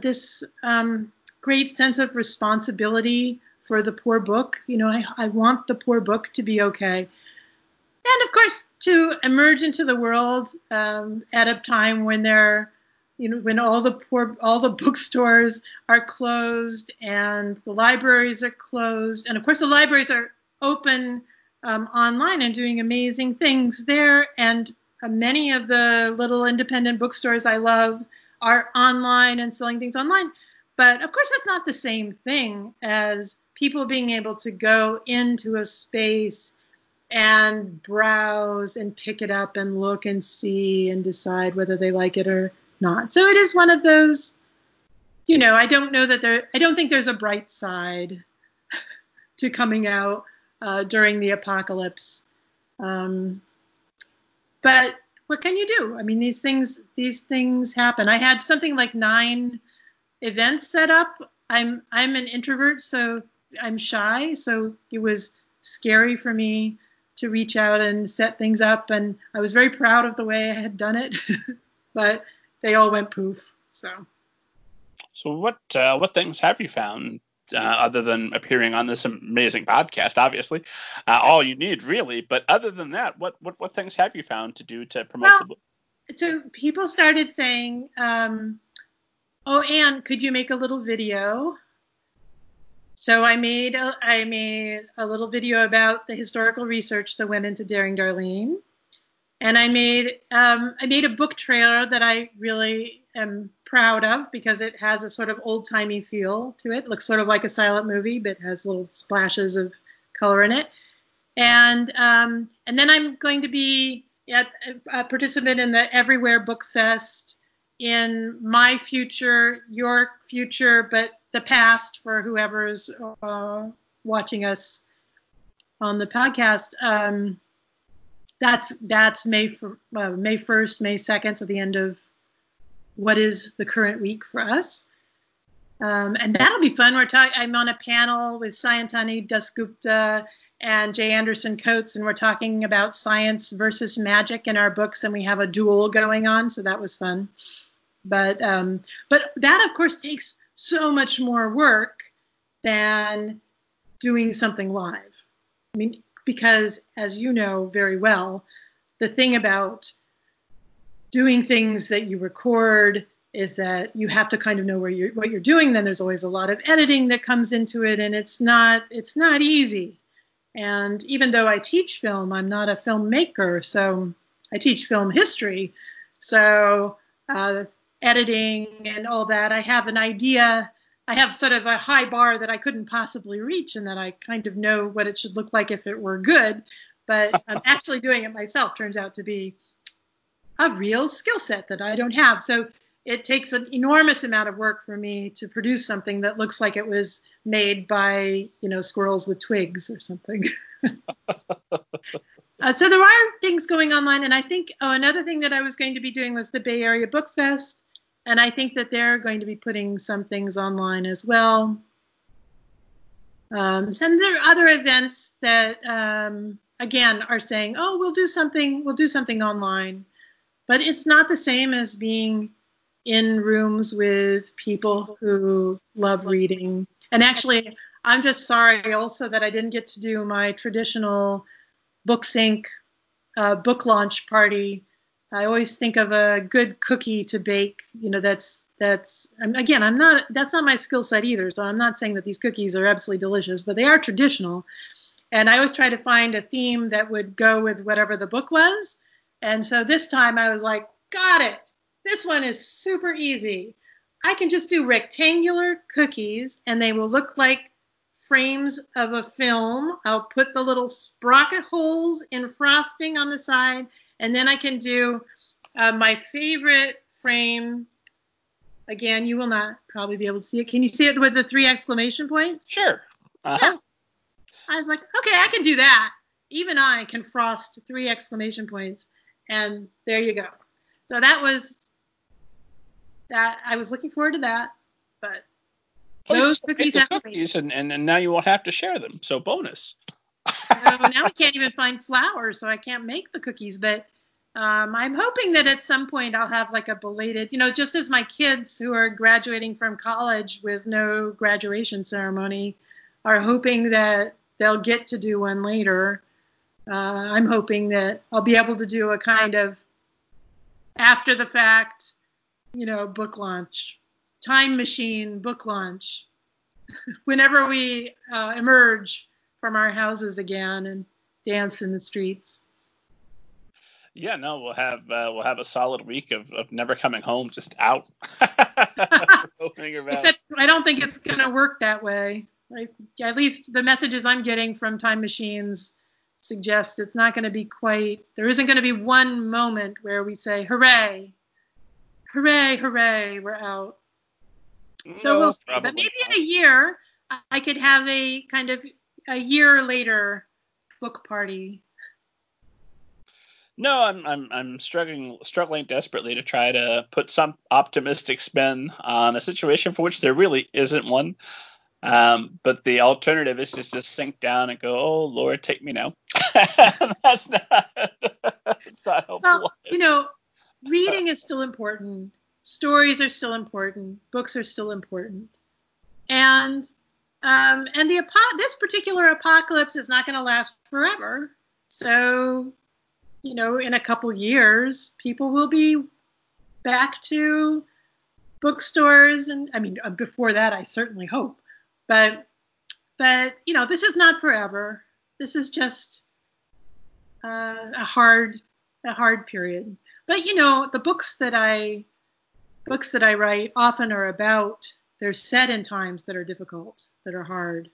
this um, great sense of responsibility for the poor book. You know, I, I want the poor book to be okay. And of course, to emerge into the world um, at a time when they're you know when all the poor all the [LAUGHS] bookstores are closed and the libraries are closed and of course the libraries are open um, online and doing amazing things there and uh, many of the little independent bookstores i love are online and selling things online but of course that's not the same thing as people being able to go into a space and browse and pick it up and look and see and decide whether they like it or not. So it is one of those, you know, I don't know that there, I don't think there's a bright side [LAUGHS] to coming out uh, during the apocalypse. Um, but what can you do? I mean, these things, these things happen. I had something like nine events set up. I'm, I'm an introvert, so I'm shy. So it was scary for me to reach out and set things up. And I was very proud of the way I had done it, [LAUGHS] but they all went poof. So, so what uh, what things have you found uh, other than appearing on this amazing podcast? Obviously, uh, all you need really. But other than that, what what what things have you found to do to promote well, the book? So people started saying, um, "Oh, Anne, could you make a little video?" So I made a, I made a little video about the historical research that went into Daring Darlene, and I made um, I made a book trailer that I really am proud of because it has a sort of old timey feel to it. it. Looks sort of like a silent movie, but has little splashes of color in it. And um, and then I'm going to be a, a participant in the Everywhere Book Fest in my future, your future, but the past for whoever's uh, watching us on the podcast. Um, that's that's May for, uh, May first, May second, so the end of what is the current week for us. Um, and that'll be fun. We're talking. I'm on a panel with Sayantani Dasgupta and J. Anderson Coats, and we're talking about science versus magic in our books, and we have a duel going on, so that was fun. But um, but that of course takes so much more work than doing something live. I mean, because as you know very well, the thing about doing things that you record is that you have to kind of know where you're what you're doing. Then there's always a lot of editing that comes into it and it's not it's not easy. And even though i teach film i'm not a filmmaker so i teach film history. So uh, editing and all that. I have an idea. I have sort of a high bar that I couldn't possibly reach, and that I kind of know what it should look like if it were good. But [LAUGHS] I'm actually doing it myself turns out to be a real skill set that I don't have. So it takes an enormous amount of work for me to produce something that looks like it was made by you know squirrels with twigs or something. [LAUGHS] uh, so there are things going online, and I think oh another thing that I was going to be doing was the Bay Area Book Fest, and I think that they're going to be putting some things online as well. Um, and there are other events that, um, again, are saying, "Oh, we'll do something. We'll do something online," but it's not the same as being in rooms with people who love reading. And actually, I'm just sorry also that I didn't get to do my traditional Books Inc. uh, book launch party. I always think of a good cookie to bake. You know, that's that's again, I'm not that's not my skill set either. So I'm not saying that these cookies are absolutely delicious, but they are traditional. And I always try to find a theme that would go with whatever the book was. And so this time I was like, got it. This one is super easy. I can just do rectangular cookies and they will look like frames of a film. I'll put the little sprocket holes in frosting on the side, and then I can do uh, my favorite frame. Again, you will not probably be able to see it. Can you see it with the three exclamation points? Sure. Uh-huh. Yeah. I was like, okay, I can do that. Even I can frost three exclamation points, and there you go. So that was that. I was looking forward to that, but those cookies, cookies and, and, and now you won't have to share them. So bonus. Now I can't even find flour, so I can't make the cookies. But um, I'm hoping that at some point I'll have like a belated, you know, just as my kids who are graduating from college with no graduation ceremony are hoping that they'll get to do one later. Uh, I'm hoping that I'll be able to do a kind of after the fact, you know, book launch time machine book launch [LAUGHS] whenever we uh, emerge from our houses again and dance in the streets. Yeah, no, we'll have uh, we'll have a solid week of, of never coming home, just out. [LAUGHS] Except I don't think it's going to work that way. Like, at least the messages I'm getting from time machines suggests it's not going to be quite. There isn't going to be one moment where we say, "Hooray, hooray, hooray, we're out." So we'll see. But maybe not. in a year, I could have a kind of a year later book party. No, I'm I'm I'm struggling struggling desperately to try to put some optimistic spin on a situation for which there really isn't one. Um, but the alternative is just to sink down and go, "Oh Lord, take me now." [LAUGHS] that's not. that's not helpful. Well, you know, reading is still important stories are still important, books are still important, and um, and the this particular apocalypse is not going to last forever. So, you know, in a couple years, people will be back to bookstores, and I mean, uh, before that, I certainly hope, but but you know, this is not forever. This is just uh, a hard a hard period. But you know, the books that I books that I write often are about, they're set in times that are difficult, that are hard.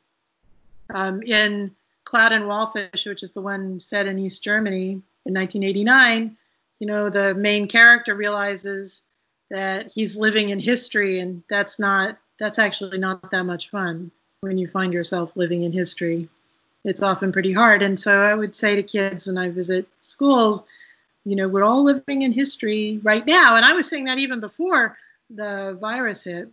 Um, in Cloud and Wallfish, which is the one set in East Germany in 1989, you know, the main character realizes that he's living in history, and that's not, that's actually not that much fun when you find yourself living in history. It's often pretty hard. And so I would say to kids when I visit schools, you know, we're all living in history right now. And I was saying that even before the virus hit.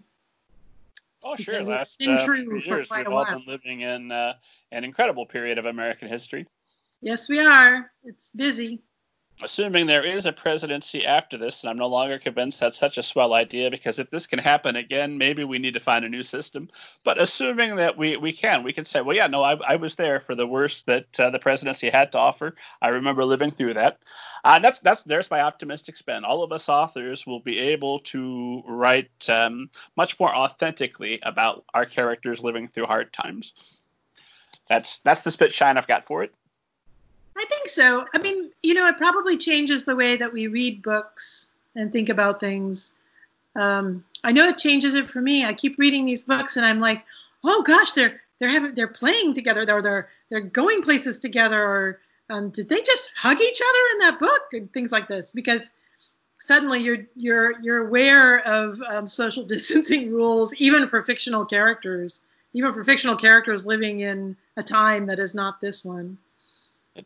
Oh, sure. Last uh, years, we've all been living in uh, an incredible period of American history. Yes, we are. It's busy assuming there is a presidency after this, and I'm no longer convinced that's such a swell idea because if this can happen again, maybe we need to find a new system. But assuming that we, we can, we can say, well, yeah, no, I, I was there for the worst that uh, the presidency had to offer. I remember living through that. Uh, that's that's there's my optimistic spin. All of us authors will be able to write um, much more authentically about our characters living through hard times. That's that's the spit shine I've got for it. I think so. I mean, you know, it probably changes the way that we read books and think about things. Um, I know it changes it for me. I keep reading these books and I'm like, oh gosh, they're they're having they're playing together, they're they're they're going places together, or um, did they just hug each other in that book and things like this? Because suddenly you're you're you're aware of um, social [LAUGHS] distancing rules, even for fictional characters, even for fictional characters living in a time that is not this one.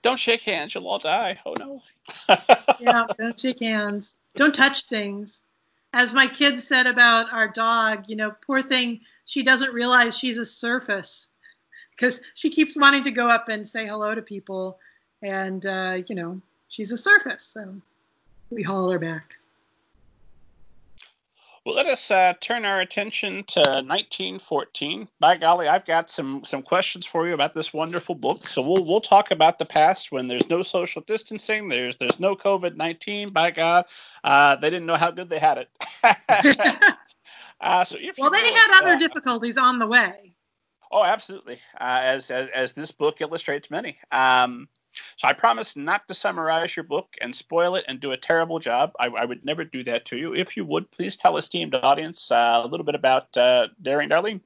Don't shake hands, you'll all die. Oh no. [LAUGHS] yeah, don't shake hands. Don't touch things. As my kids said about our dog, you know, poor thing, she doesn't realize she's a surface because she keeps wanting to go up and say hello to people. And, uh, you know, she's a surface. So we haul her back. Well, let us uh, turn our attention to 1914. By golly, I've got some some questions for you about this wonderful book. So we'll we'll talk about the past when there's no social distancing, there's there's no COVID 19. By God, uh, they didn't know how good they had it. [LAUGHS] [LAUGHS] uh, so well, they had other uh, difficulties on the way. Oh, absolutely. Uh, as, as as this book illustrates many. Um, so I promise not to summarize your book and spoil it and do a terrible job. I, I would never do that to you. If you would, please tell esteemed audience uh, a little bit about uh, Daring Darlene.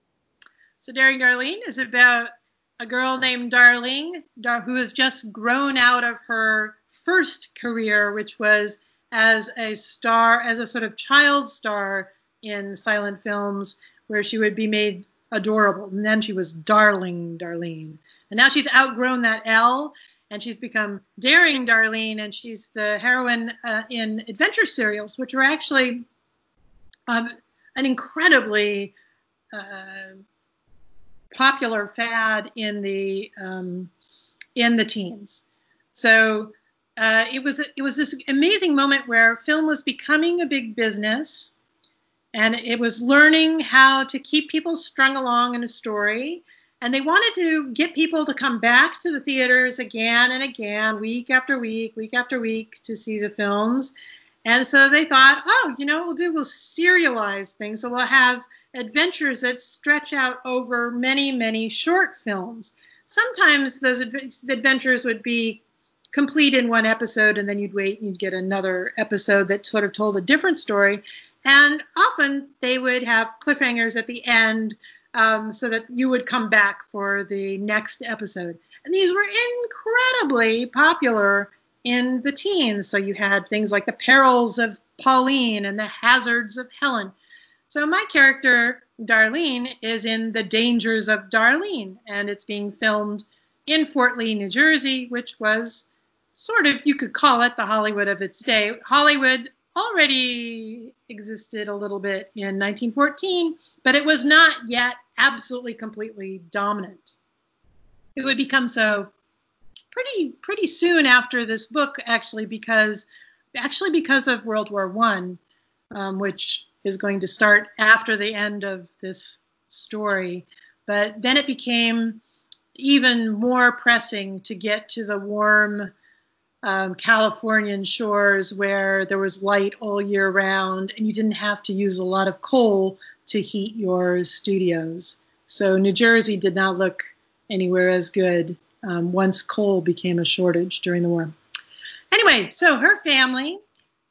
So Daring Darlene is about a girl named Darling who has just grown out of her first career, which was as a star, as a sort of child star in silent films, where she would be made adorable. And then she was Darling Darlene. And now she's outgrown that L and she's become Daring Darlene, and she's the heroine uh, in adventure serials, which are actually um, an incredibly uh, popular fad in the um, in the teens. So uh, it was it was this amazing moment where film was becoming a big business, and it was learning how to keep people strung along in a story and they wanted to get people to come back to the theaters again and again, week after week, week after week, to see the films. And so they thought, oh, you know, what we'll do, we'll serialize things. So we'll have adventures that stretch out over many, many short films. Sometimes those adventures would be complete in one episode, and then you'd wait and you'd get another episode that sort of told a different story. And often they would have cliffhangers at the end um, so that you would come back for the next episode. And these were incredibly popular in the teens. So you had things like the perils of Pauline and the hazards of Helen. So my character, Darlene, is in the dangers of Darlene, and it's being filmed in Fort Lee, New Jersey, which was sort of, you could call it the Hollywood of its day. Hollywood already existed a little bit in 1914, but it was not yet absolutely completely dominant. It would become so pretty pretty soon after this book, actually, because actually because of World War One, um, which is going to start after the end of this story. But then it became even more pressing to get to the warm um, Californian shores where there was light all year round and you didn't have to use a lot of coal to heat your studios. So New Jersey did not look anywhere as good um, once coal became a shortage during the war. Anyway, so her family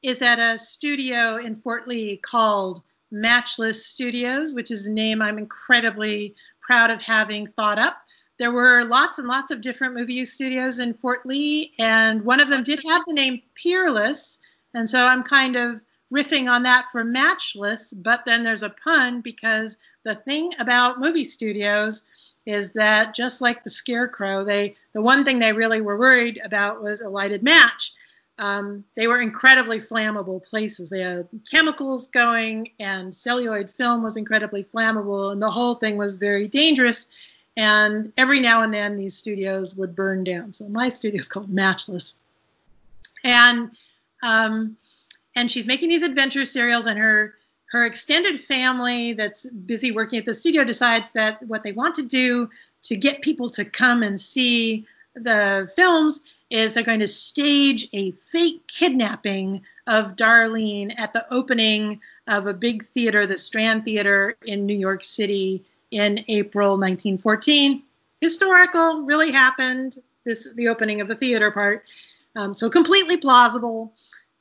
is at a studio in Fort Lee called Matchless Studios, which is a name I'm incredibly proud of having thought up there were lots and lots of different movie studios in Fort Lee, and one of them did have the name Peerless. And so I'm kind of riffing on that for Matchless, but then there's a pun because the thing about movie studios is that just like the scarecrow, they the one thing they really were worried about was a lighted match. Um, they were incredibly flammable places. They had chemicals going, and celluloid film was incredibly flammable, and the whole thing was very dangerous. And every now and then these studios would burn down. So my studio is called Matchless. And um, and she's making these adventure serials and her her extended family that's busy working at the studio decides that what they want to do to get people to come and see the films is they're going to stage a fake kidnapping of Darlene at the opening of a big theater, the Strand Theater in New York City in April 1914. Historical, really happened. This the opening of the theater part, um, so completely plausible.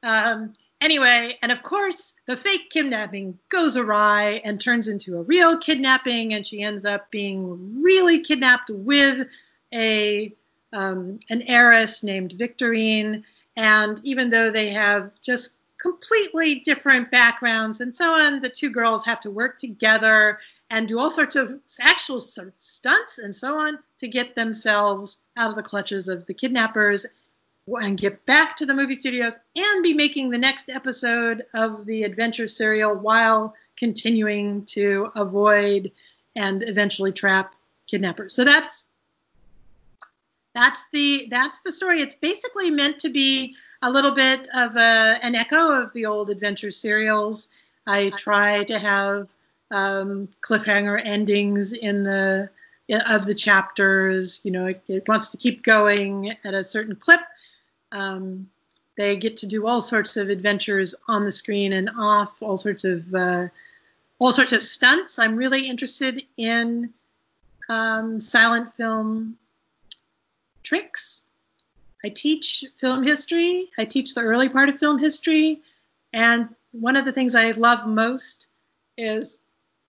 Um, anyway, and of course, the fake kidnapping goes awry and turns into a real kidnapping, and she ends up being really kidnapped with a um, an heiress named Victorine. And even though they have just completely different backgrounds and so on, the two girls have to work together and do all sorts of actual sort of stunts and so on to get themselves out of the clutches of the kidnappers and get back to the movie studios and be making the next episode of the adventure serial while continuing to avoid and eventually trap kidnappers. So that's that's the that's the story. It's basically meant to be a little bit of a, an echo of the old adventure serials I try to have um, cliffhanger endings in the of the chapters. You know, it, it, wants to keep going at a certain clip. Um, they get to do all sorts of adventures on the screen and off, all sorts of uh, all sorts of stunts. I'm really interested in um, silent film tricks. I teach film history. I teach the early part of film history, and one of the things I love most is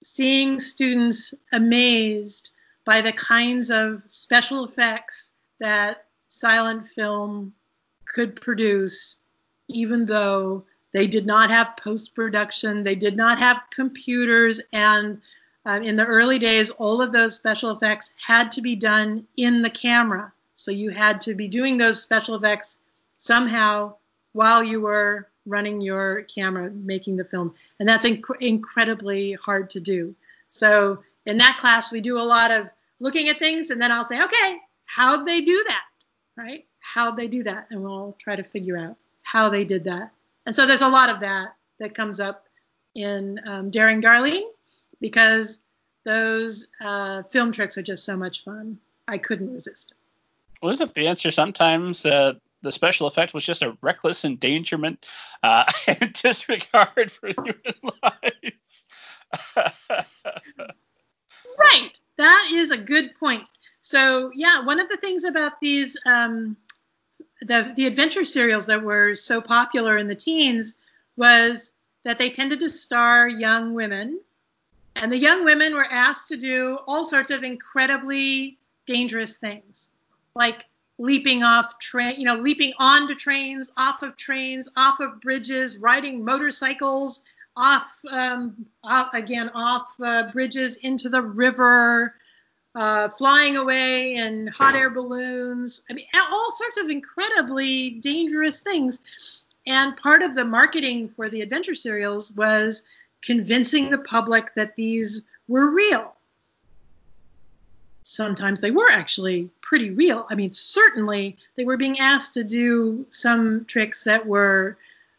seeing students amazed by the kinds of special effects that silent film could produce, even though they did not have post production, they did not have computers, and uh, in the early days, all of those special effects had to be done in the camera. So you had to be doing those special effects somehow while you were running your camera, making the film. And that's inc- incredibly hard to do. So in that class, we do a lot of looking at things, and then I'll say, okay, how'd they do that? Right? How'd they do that? And we'll try to figure out how they did that. And so there's a lot of that that comes up in um, Daring Darlene because those uh, film tricks are just so much fun. I couldn't resist. Wasn't the answer sometimes that the special effect was just a reckless endangerment uh, [LAUGHS] and disregard for human life? [LAUGHS] right. That is a good point. So yeah, one of the things about these um, the the adventure serials that were so popular in the teens was that they tended to star young women, and the young women were asked to do all sorts of incredibly dangerous things, like leaping off train, you know, leaping onto trains, off of trains, off of bridges, riding motorcycles, off um, off, again off uh, bridges into the river, uh, flying away in hot air balloons. I mean, all sorts of incredibly dangerous things. And part of the marketing for the adventure serials was convincing the public that these were real. Sometimes they were actually pretty real. I mean, certainly they were being asked to do some tricks that were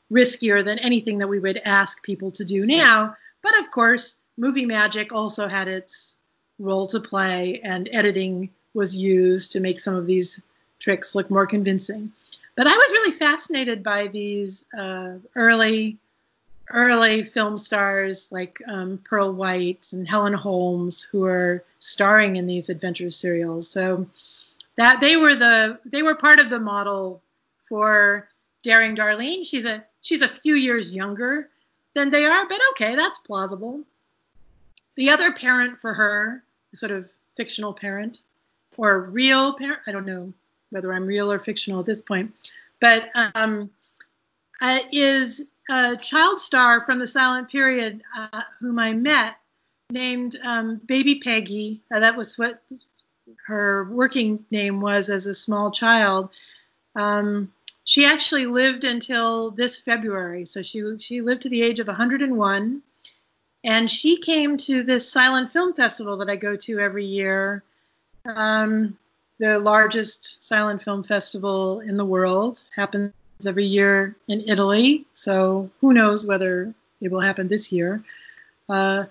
riskier than anything that we would ask people to do now. But of course, movie magic also had its role to play, and editing was used to make some of these tricks look more convincing. But I was really fascinated by these uh, early, early film stars like um, Pearl White and Helen Holmes, who are starring in these adventure serials. So that they were the they were part of the model for Daring Darlene. She's a she's a few years younger than they are, but okay, that's plausible. The other parent for her, sort of fictional parent or real parent, I don't know whether I'm real or fictional at this point, but um, uh, is a child star from the silent period uh, whom I met named um, Baby Peggy. Uh, that was what her working name was as a small child. Um, she actually lived until this February. So she she lived to the age of 101, and she came to this silent film festival that I go to every year, um, the largest silent film festival in the world. Happens every year in Italy. So who knows whether it will happen this year. Uh,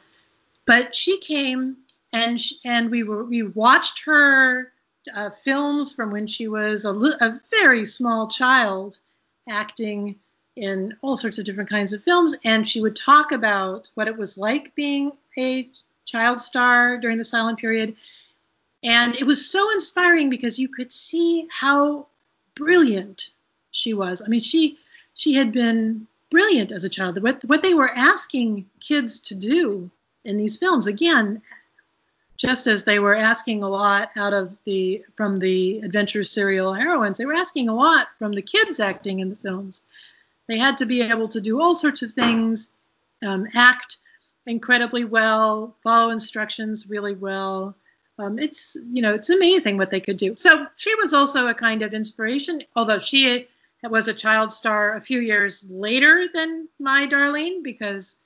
but she came and she, and we were we watched her uh, films from when she was a, a very small child acting in all sorts of different kinds of films and she would talk about what it was like being a child star during the silent period and it was so inspiring because you could see how brilliant she was i mean she she had been brilliant as a child what what they were asking kids to do in these films again just as they were asking a lot out of the from the adventure serial heroines, they were asking a lot from the kids acting in the films. They had to be able to do all sorts of things, um, act incredibly well, follow instructions really well. Um, it's you know it's amazing what they could do. So she was also a kind of inspiration, although she was a child star a few years later than my Darlene because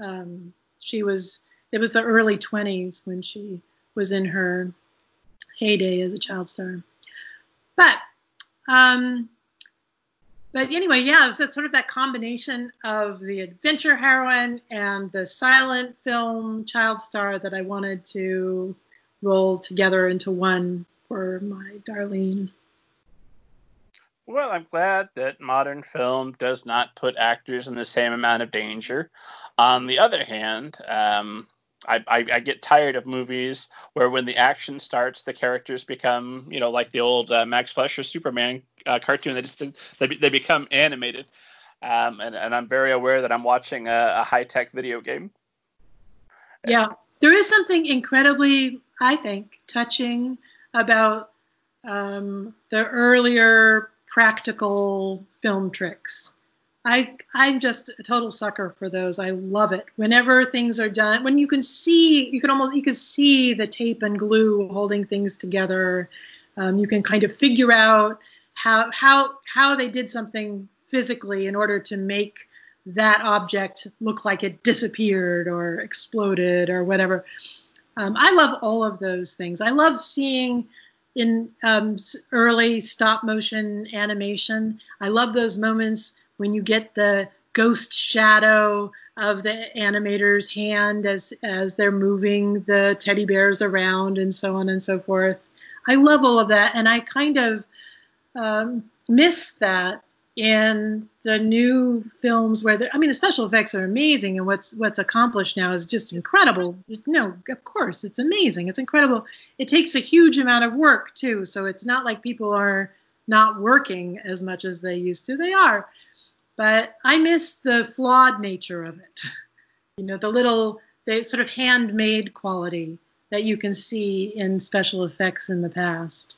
um, she was it was the early 20s when she was in her heyday as a child star. But um, but anyway, yeah, it's sort of that combination of the adventure heroine and the silent film child star that I wanted to roll together into one for my Darlene. Well, I'm glad that modern film does not put actors in the same amount of danger. On the other hand, um, I, I, I, get tired of movies where when the action starts, the characters become, you know, like the old uh, Max Fleischer Superman uh, cartoon. They just they, they become animated, um, and, and I'm very aware that I'm watching a, a high tech video game. Yeah, there is something incredibly, I think, touching about um, the earlier practical film tricks. I I'm just a total sucker for those. I love it. Whenever things are done, when you can see, you can almost you can see the tape and glue holding things together. Um, you can kind of figure out how how how they did something physically in order to make that object look like it disappeared or exploded or whatever. Um, I love all of those things. I love seeing in um, early stop motion animation. I love those moments when you get the ghost shadow of the animator's hand as as they're moving the teddy bears around and so on and so forth. I love all of that, and I kind of um, miss that in the new films where the, I mean the special effects are amazing and what's what's accomplished now is just incredible. No, of course it's amazing. It's incredible. It takes a huge amount of work too, so it's not like people are not working as much as they used to. They are. But I miss the flawed nature of it. You know, the little the sort of handmade quality that you can see in special effects in the past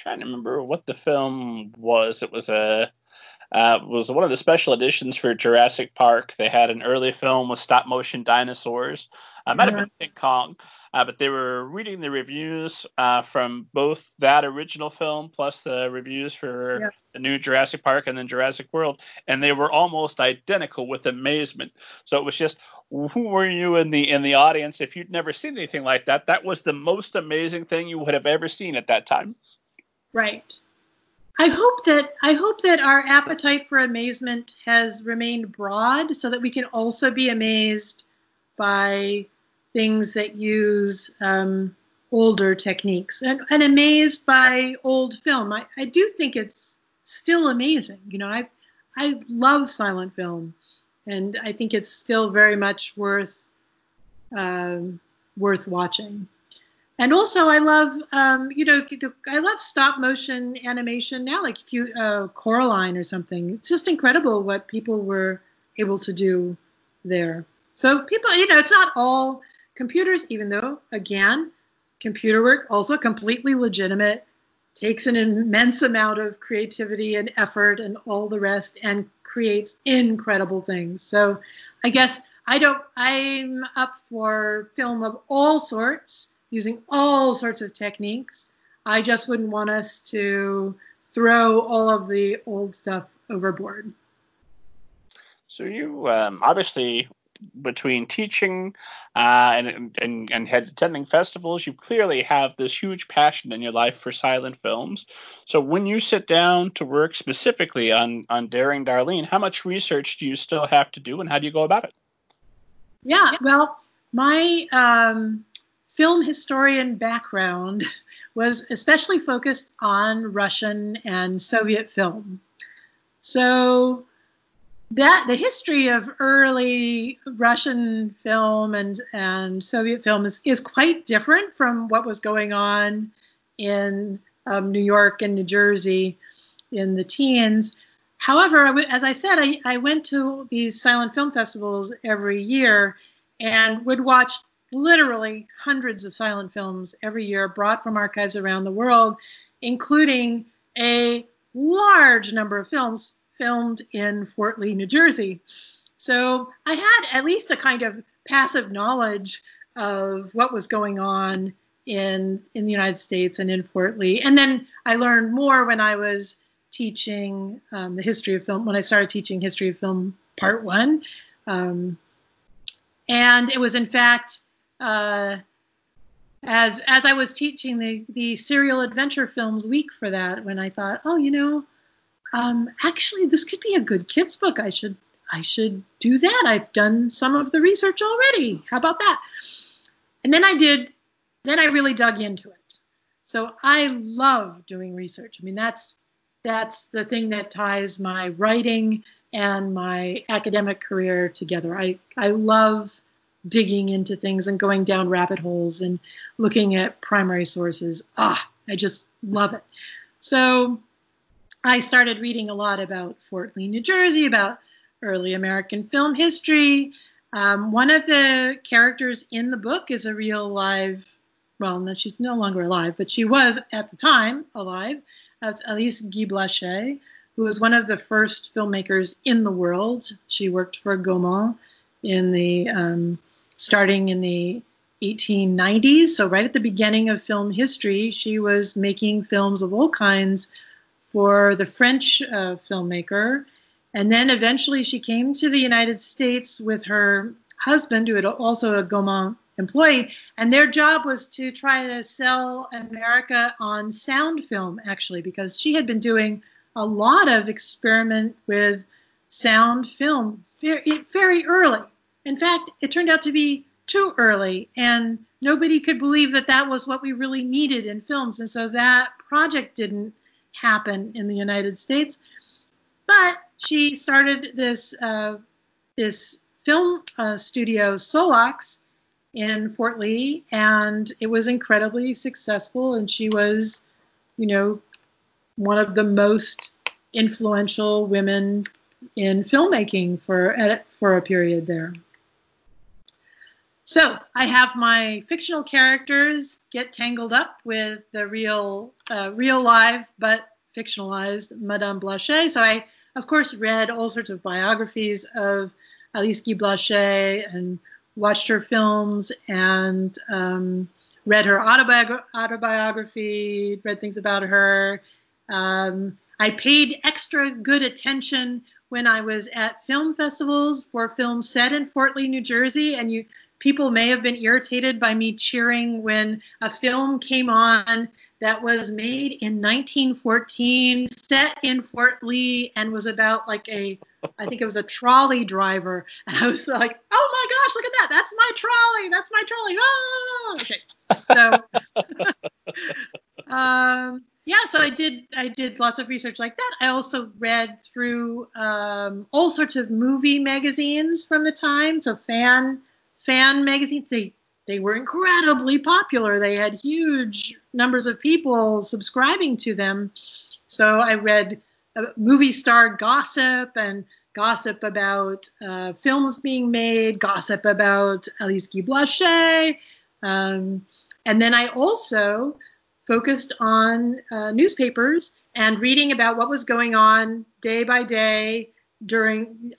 trying to remember what the film was. It was a uh, was one of the special editions for Jurassic Park. They had an early film with stop motion dinosaurs. Uh, might have been King Kong, uh, but they were reading the reviews uh, from both that original film plus the reviews for yeah. the new Jurassic Park and then Jurassic World, and they were almost identical with amazement. So it was just, who were you in the in the audience if you'd never seen anything like that? That was the most amazing thing you would have ever seen at that time. Right. I hope that I hope that our appetite for amazement has remained broad so that we can also be amazed by things that use um, older techniques and, and amazed by old film. I, I do think it's still amazing. You know, I I love silent film, and I think it's still very much worth um, worth watching and also I love um, you know I love stop motion animation now like if you uh, Coraline or something. It's just incredible what people were able to do there. So people you know it's not all computers even though again computer work also completely legitimate takes an immense amount of creativity and effort and all the rest and creates incredible things. So I guess I don't I'm up for film of all sorts using all sorts of techniques. I just wouldn't want us to throw all of the old stuff overboard. So you um, obviously between teaching uh, and, and and attending festivals, you clearly have this huge passion in your life for silent films. So when you sit down to work specifically on on Daring Darlene, how much research do you still have to do, and how do you go about it? Yeah, well, my um, film historian background was especially focused on Russian and Soviet film. So that the history of early Russian film and, and Soviet film is, is quite different from what was going on in um, New York and New Jersey in the teens. However, as I said, I, I went to these silent film festivals every year and would watch literally hundreds of silent films every year brought from archives around the world, including a large number of films filmed in Fort Lee, New Jersey. So I had at least a kind of passive knowledge of what was going on in in the United States and in Fort Lee. And then I learned more when I was teaching um, the history of film. When I started teaching history of film part one, um, and it was in fact uh, as as I was teaching the the serial adventure films week for that, when I thought, oh, you know, um, actually, this could be a good kids book. I should I should do that. I've done some of the research already. How about that? And then I did. Then I really dug into it. So I love doing research. I mean, that's that's the thing that ties my writing and my academic career together. I, I love digging into things and going down rabbit holes and looking at primary sources. Ah, I just love it. So I started reading a lot about Fort Lee, New Jersey, about early American film history. Um, one of the characters in the book is a real live, well, no, she's no longer alive, but she was at the time alive. That's Alice Guy Blaché, who was one of the first filmmakers in the world. She worked for Gaumont in the um, starting in the 1890s. So right at the beginning of film history, she was making films of all kinds for the French uh, filmmaker. And then eventually she came to the United States with her husband, who had also a Gaumont employee, and their job was to try to sell America on sound film, actually, because she had been doing a lot of experiment with sound film very, very early. In fact, it turned out to be too early, and nobody could believe that that was what we really needed in films. And so that project didn't happen in the United States. But she started this uh, this film uh, studio, Solax, in Fort Lee, and it was incredibly successful. And she was, you know, one of the most influential women in filmmaking for for a period there. So I have my fictional characters get tangled up with the real, uh, real live but fictionalized Madame Blaché. So I, of course, read all sorts of biographies of Alice Guy Blaché and watched her films and um, read her autobiog- autobiography, read things about her. Um, I paid extra good attention when I was at film festivals for films set in Fort Lee, New Jersey, and you people may have been irritated by me cheering when a film came on that was made in 1914, set in Fort Lee, and was about like a, I think it was a trolley driver. And I was like, oh my gosh, look at that. That's my trolley. That's my trolley. Ah! Okay. So, [LAUGHS] um, yeah, so I did, I did lots of research like that. I also read through um, all sorts of movie magazines from the time, so fan, fan magazines. They they were incredibly popular. They had huge numbers of people subscribing to them. So I read uh, movie star gossip and gossip about uh, films being made, gossip about Alice Guy Blaché. Um, and then I also focused on uh, newspapers and reading about what was going on day by day during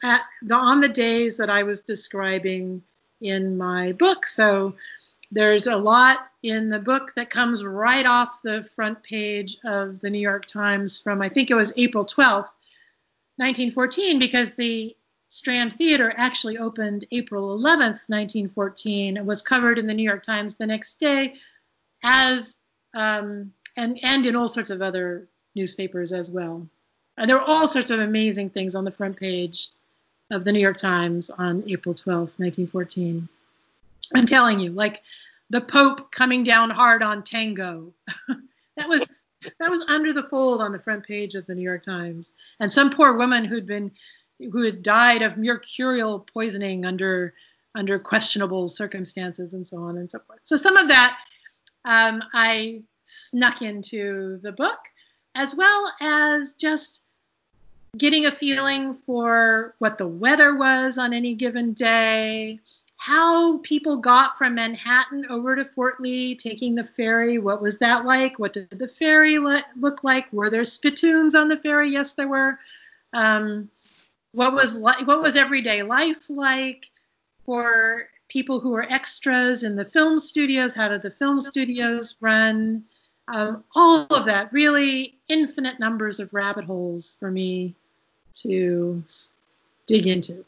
on the days that I was describing in my book. So there's a lot in the book that comes right off the front page of the New York Times from, I think it was April 12th, 1914, because the Strand Theater actually opened April 11th, 1914, and was covered in the New York Times the next day as, um, and, and in all sorts of other newspapers as well. And there were all sorts of amazing things on the front page of the New York Times on April 12th, 1914. I'm telling you, like the Pope coming down hard on tango. [LAUGHS] that was that was under the fold on the front page of the New York Times. And some poor woman who'd been who had died of mercurial poisoning under under questionable circumstances and so on and so forth. So some of that um, I snuck into the book, as well as just getting a feeling for what the weather was on any given day, how people got from Manhattan over to Fort Lee taking the ferry. What was that like? What did the ferry le- look like? Were there spittoons on the ferry? Yes, there were. Um, what was li- what was everyday life like for people who were extras in the film studios? How did the film studios run? Um, all of that really infinite numbers of rabbit holes for me to dig into.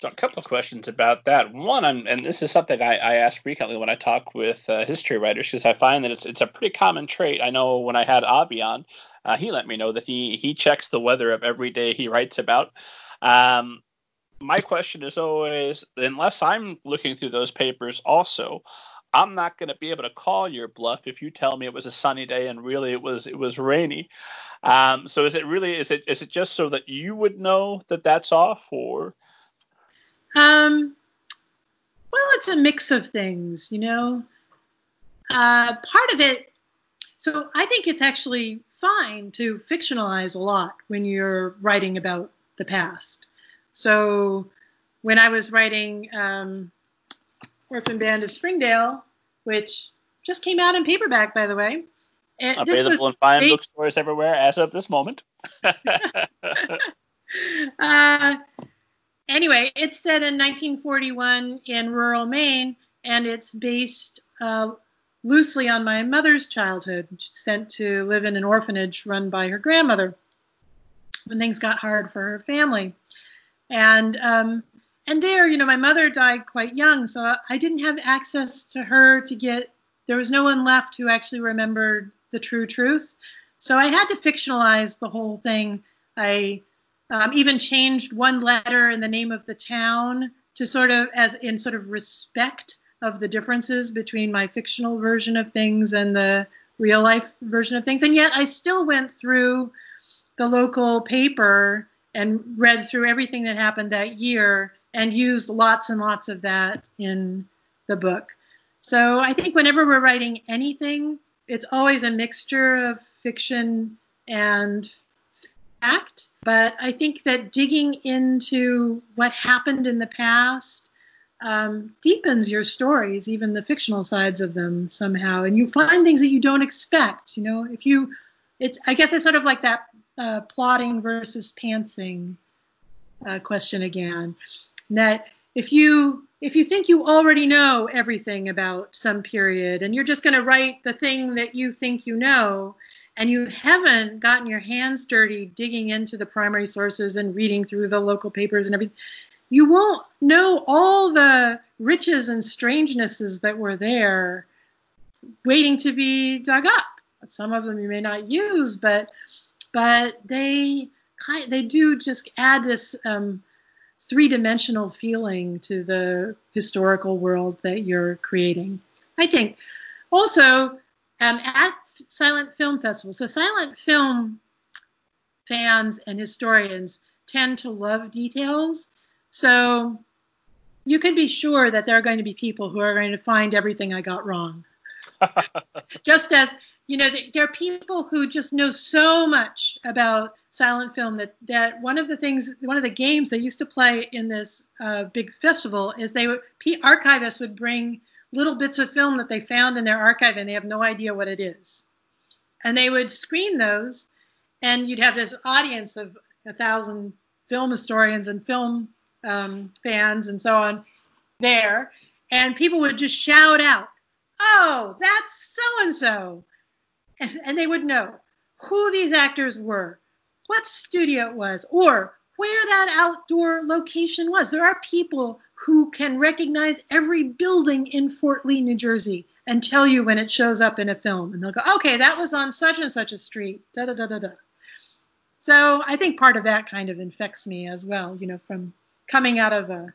So a couple of questions about that. One, I'm, and this is something I, I ask frequently when I talk with uh, history writers, because I find that it's it's a pretty common trait. I know when I had Avi on, uh, he let me know that he he checks the weather of every day he writes about. Um, my question is always, unless I'm looking through those papers also, I'm not going to be able to call your bluff if you tell me it was a sunny day and really it was it was rainy. Um, so is it really is it is it just so that you would know that that's off or? Um, well, it's a mix of things, you know. Uh, part of it, so I think it's actually fine to fictionalize a lot when you're writing about the past. So when I was writing um, Orphan Band of Springdale, which just came out in paperback, by the way. And Available in fine based... bookstores everywhere as of this moment. [LAUGHS] uh, anyway, it's set in 1941 in rural Maine, and it's based uh, loosely on my mother's childhood. sent to live in an orphanage run by her grandmother when things got hard for her family. And um, and there, you know, my mother died quite young, so I didn't have access to her to get. There was no one left who actually remembered the true truth, so I had to fictionalize the whole thing. I um, even changed one letter in the name of the town to sort of as in sort of respect of the differences between my fictional version of things and the real life version of things. And yet I still went through the local paper and read through everything that happened that year and used lots and lots of that in the book. So I think whenever we're writing anything, it's always a mixture of fiction and fact. But I think that digging into what happened in the past um, deepens your stories, even the fictional sides of them somehow, and you find things that you don't expect. You know, if you, it's I guess it's sort of like that uh, plotting versus pantsing uh, question again that if you if you think you already know everything about some period and you're just going to write the thing that you think you know and you haven't gotten your hands dirty digging into the primary sources and reading through the local papers and everything you won't know all the riches and strangenesses that were there waiting to be dug up. Some of them you may not use but but they they do just add this um, three dimensional feeling to the historical world that you're creating. I think also um, at silent film festivals, so silent film fans and historians tend to love details. So you can be sure that there are going to be people who are going to find everything I got wrong. [LAUGHS] Just as you know, there are people who just know so much about silent film that that one of the things, one of the games they used to play in this uh, big festival is they would archivists would bring little bits of film that they found in their archive and they have no idea what it is, and they would screen those, and you'd have this audience of a thousand film historians and film um, fans and so on there, and people would just shout out, "Oh, that's so and so." And, and they would know who these actors were, what studio it was, or where that outdoor location was. There are people who can recognize every building in Fort Lee, New Jersey, and tell you when it shows up in a film. And they'll go, okay, that was on such and such a street, da da da da da. So I think part of that kind of infects me as well, you know, from coming out of a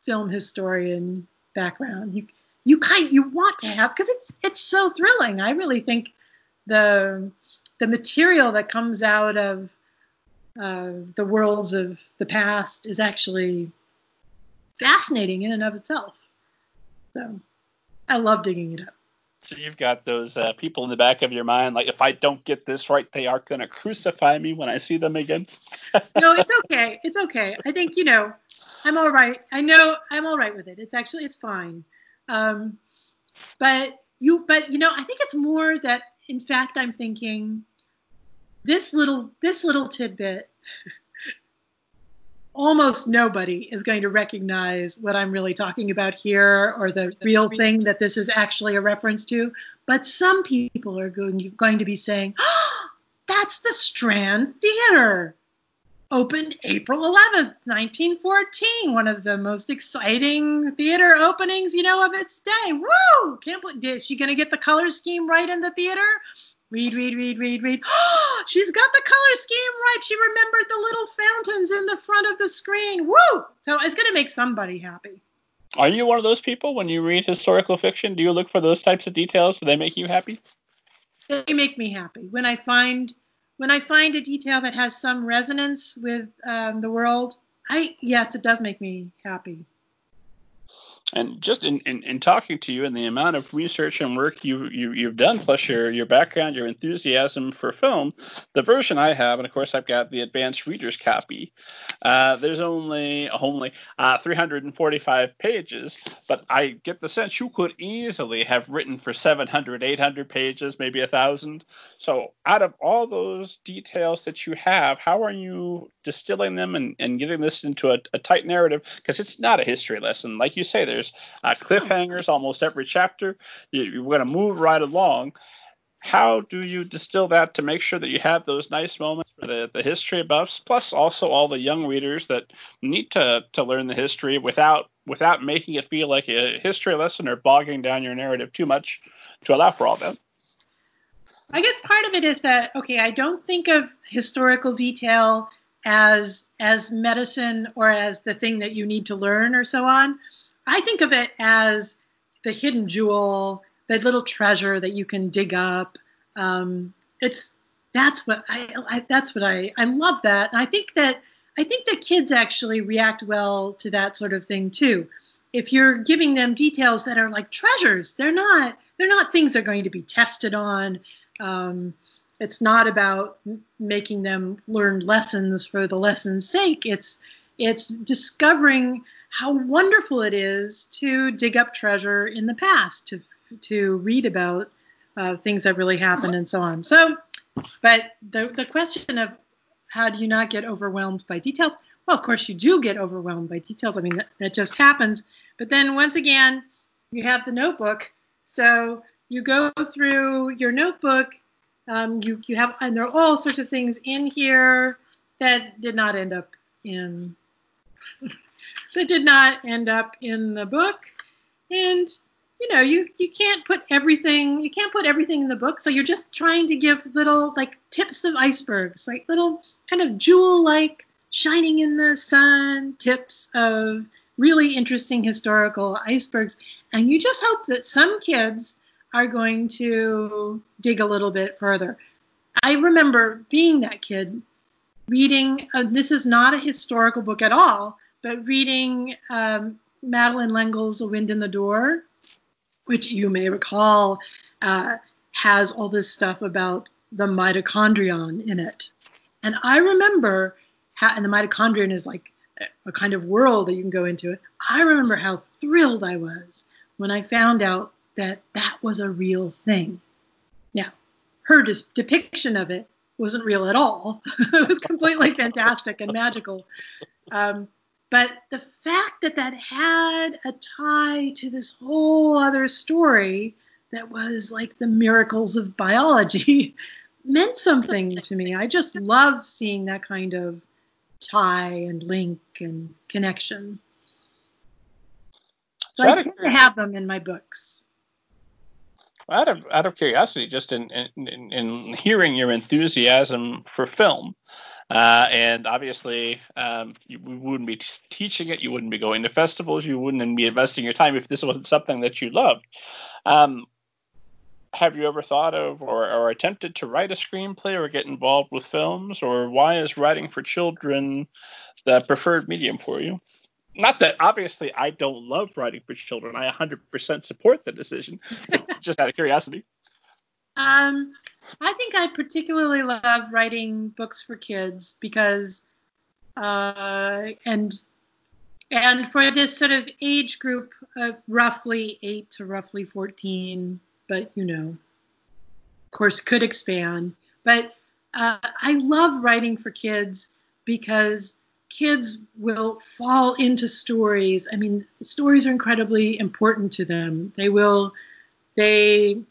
film historian background. You you kind you want to have because it's it's so thrilling. I really think the the material that comes out of uh, the worlds of the past is actually fascinating in and of itself. So I love digging it up. So you've got those uh, people in the back of your mind, like if I don't get this right, they are going to crucify me when I see them again. [LAUGHS] no, it's okay. It's okay. I think you know, I'm all right. I know I'm all right with it. It's actually it's fine. Um, but you, but you know, I think it's more that in fact, I'm thinking this little this little tidbit. [LAUGHS] almost nobody is going to recognize what I'm really talking about here or the real thing that this is actually a reference to. But some people are going, to be saying, oh, [GASPS] that's the Strand Theater. Opened April 11th, 1914. One of the most exciting theater openings, you know, of its day. Woo! Can't believe, is she going to get the color scheme right in the theater? read, read, read, read, read. [GASPS] She's got the color scheme right. She remembered the little fountains in the front of the screen. Woo! So it's going to make somebody happy. Are you one of those people when you read historical fiction? Do you look for those types of details? Do they make you happy? They make me happy when I find when I find a detail that has some resonance with um, the world. I yes, it does make me happy and just in, in, in, talking to you and the amount of research and work you, you you've done plus your your background your enthusiasm for film the version i have and of course i've got the advanced reader's copy uh, there's only only uh, 345 pages but i get the sense you could easily have written for 700 800 pages maybe a thousand. So out of all those details that you have how are you distilling them and, and getting this into a, a tight narrative? Because it's not a history lesson. Like you say there's there's uh, cliffhangers almost every chapter. You, you're going to move right along. How do you distill that to make sure that you have those nice moments for the, the history buffs, plus also all the young readers that need to, to learn the history without without making it feel like a history lesson or bogging down your narrative too much to allow for all that? I guess part of it is that okay, I don't think of historical detail as as medicine or as the thing that you need to learn or so on. I think of it as the hidden jewel, the little treasure that you can dig up. Um, it's that's what I, I, that's what I I love that. And I think that I think that kids actually react well to that sort of thing too. If you're giving them details that are like treasures, they're not they're not things they're going to be tested on. Um, it's not about making them learn lessons for the lesson's sake. It's it's discovering how wonderful it is to dig up treasure in the past, to to read about uh, things that really happened and so on. So, but the the question of how do you not get overwhelmed by details? Well, of course you do get overwhelmed by details. I mean that, that just happens. But then once again, you have the notebook, so you go through your notebook. Um, you you have and there are all sorts of things in here that did not end up in that did not end up in the book. And you know, you you can't put everything you can't put everything in the book. So you're just trying to give little like tips of icebergs, right? Little kind of jewel-like shining in the sun tips of really interesting historical icebergs. And you just hope that some kids are going to dig a little bit further. I remember being that kid reading, uh, this is not a historical book at all, but reading um, Madeleine L'Engle's A Wind in the Door, which you may recall uh, has all this stuff about the mitochondrion in it. And I remember, how, and the mitochondrion is like a kind of world that you can go into it. I remember how thrilled I was when I found out that that was a real thing. Now, her depiction of it wasn't real at all. [LAUGHS] it was completely [LAUGHS] fantastic and magical. Um, but the fact that that had a tie to this whole other story that was like the miracles of biology [LAUGHS] meant something [LAUGHS] to me. I just love seeing that kind of tie and link and connection. So I tend to have them in my books. Out of out of curiosity, just in, in in hearing your enthusiasm for film, uh, and obviously, um, you wouldn't be teaching it. You wouldn't be going to festivals. You wouldn't be investing your time if this wasn't something that you loved. Um, have you ever thought of or, or attempted to write a screenplay or get involved with films? Or why is writing for children the preferred medium for you? Not that obviously I don't love writing for children. I 100% support the decision, [LAUGHS] just out of curiosity. Um, I think I particularly love writing books for kids because, uh, and and for this sort of age group of roughly eight to roughly fourteen, but you know, of course, could expand. But uh, I love writing for kids because kids will fall into stories. I mean, the stories are incredibly important to them. They will, they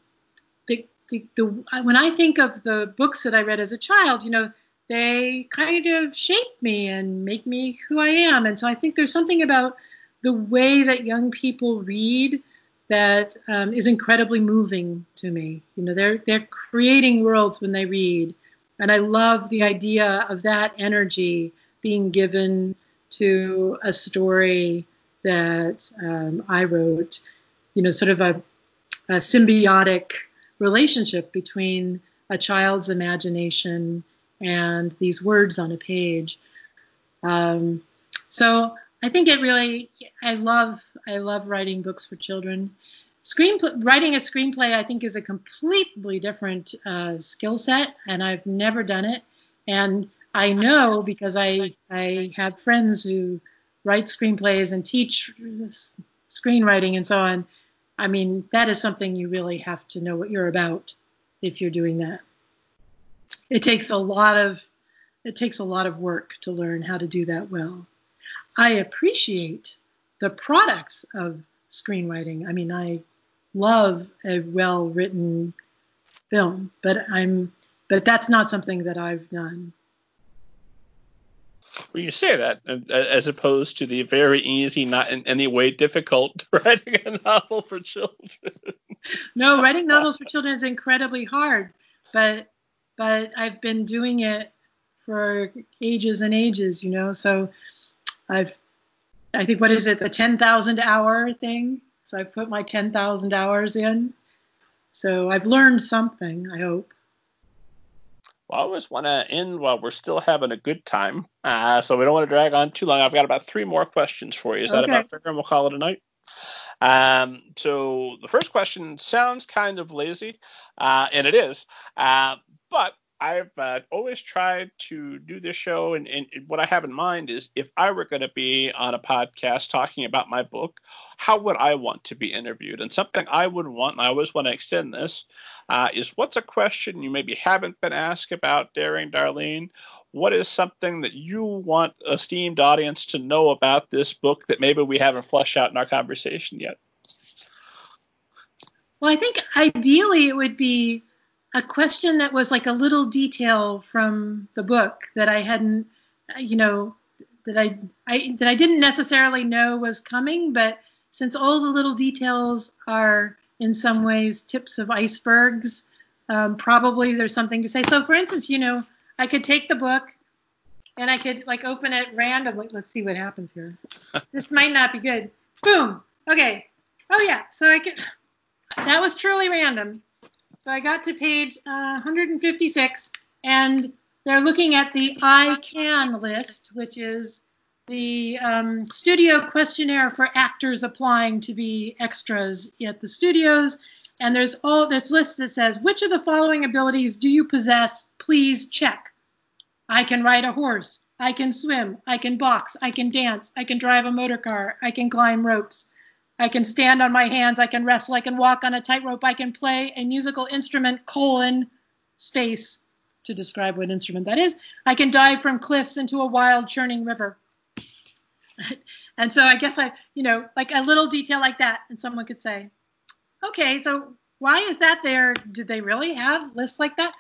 the, the when I think of the books that I read as a child, you know, they kind of shape me and make me who I am. And so I think there's something about the way that young people read that um, is incredibly moving to me. You know, they're they're creating worlds when they read, and I love the idea of that energy being given to a story that um, I wrote. You know, sort of a, a symbiotic relationship between a child's imagination and these words on a page. Um, so I think it really, I love, I love writing books for children. Screen writing a screenplay, I think, is a completely different uh, skill set, and I've never done it. And I know because I I have friends who write screenplays and teach screenwriting and so on. I mean, that is something you really have to know what you're about if you're doing that. It takes a lot of it takes a lot of work to learn how to do that well. I appreciate the products of screenwriting. I mean, I love a well-written film, but I'm but that's not something that I've done. Well, you say that as opposed to the very easy, not in any way difficult [LAUGHS] writing a novel for children. no, writing novels for children is incredibly hard, but but I've been doing it for ages and ages, you know. So I've I think what is it, the ten thousand hour thing? So I've put my ten thousand hours in. So I've learned something, I hope. Well, I always want to end while we're still having a good time. Uh, so we don't want to drag on too long. I've got about three more questions for you. Is okay. that about fair? And we'll call it a night. Um, so the first question sounds kind of lazy, uh, and it is. Uh, but I've uh, always tried to do this show, and, and, what I have in mind is if I were going to be on a podcast talking about my book, how would I want to be interviewed? And something I would want, and I always want to extend this, uh, is what's a question you maybe haven't been asked about Daring Darlene? What is something that you want esteemed audience to know about this book that maybe we haven't fleshed out in our conversation yet? Well, I think ideally it would be a question that was like a little detail from the book that I hadn't, you know, that I, I that I didn't necessarily know was coming, but since all the little details are in some ways tips of icebergs, um, probably there's something to say. So, for instance, you know, I could take the book and I could like open it randomly. Let's see what happens here. [LAUGHS] this might not be good. Boom. Okay. Oh yeah. So I could. That was truly random. So I got to page uh, 156, and they're looking at the I can list, which is the um, studio questionnaire for actors applying to be extras at the studios. And there's all this list that says, which of the following abilities do you possess? Please check. I can ride a horse. I can swim. I can box. I can dance. I can drive a motor car. I can climb ropes. I can stand on my hands. I can wrestle. I can walk on a tightrope. I can play a musical instrument, colon, space, to describe what instrument that is. I can dive from cliffs into a wild churning river. [LAUGHS] and so I guess I, you know, like a little detail like that, and someone could say, okay, so why is that there? Did they really have lists like that?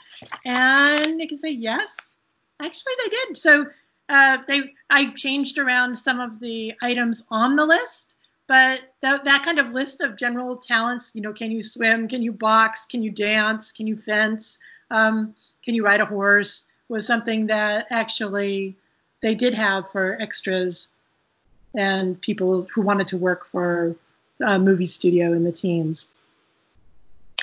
And they can say, yes, actually they did. So uh, they, I changed around some of the items on the list but that, that kind of list of general talents you know can you swim can you box can you dance can you fence um, can you ride a horse was something that actually they did have for extras and people who wanted to work for a movie studio in the teams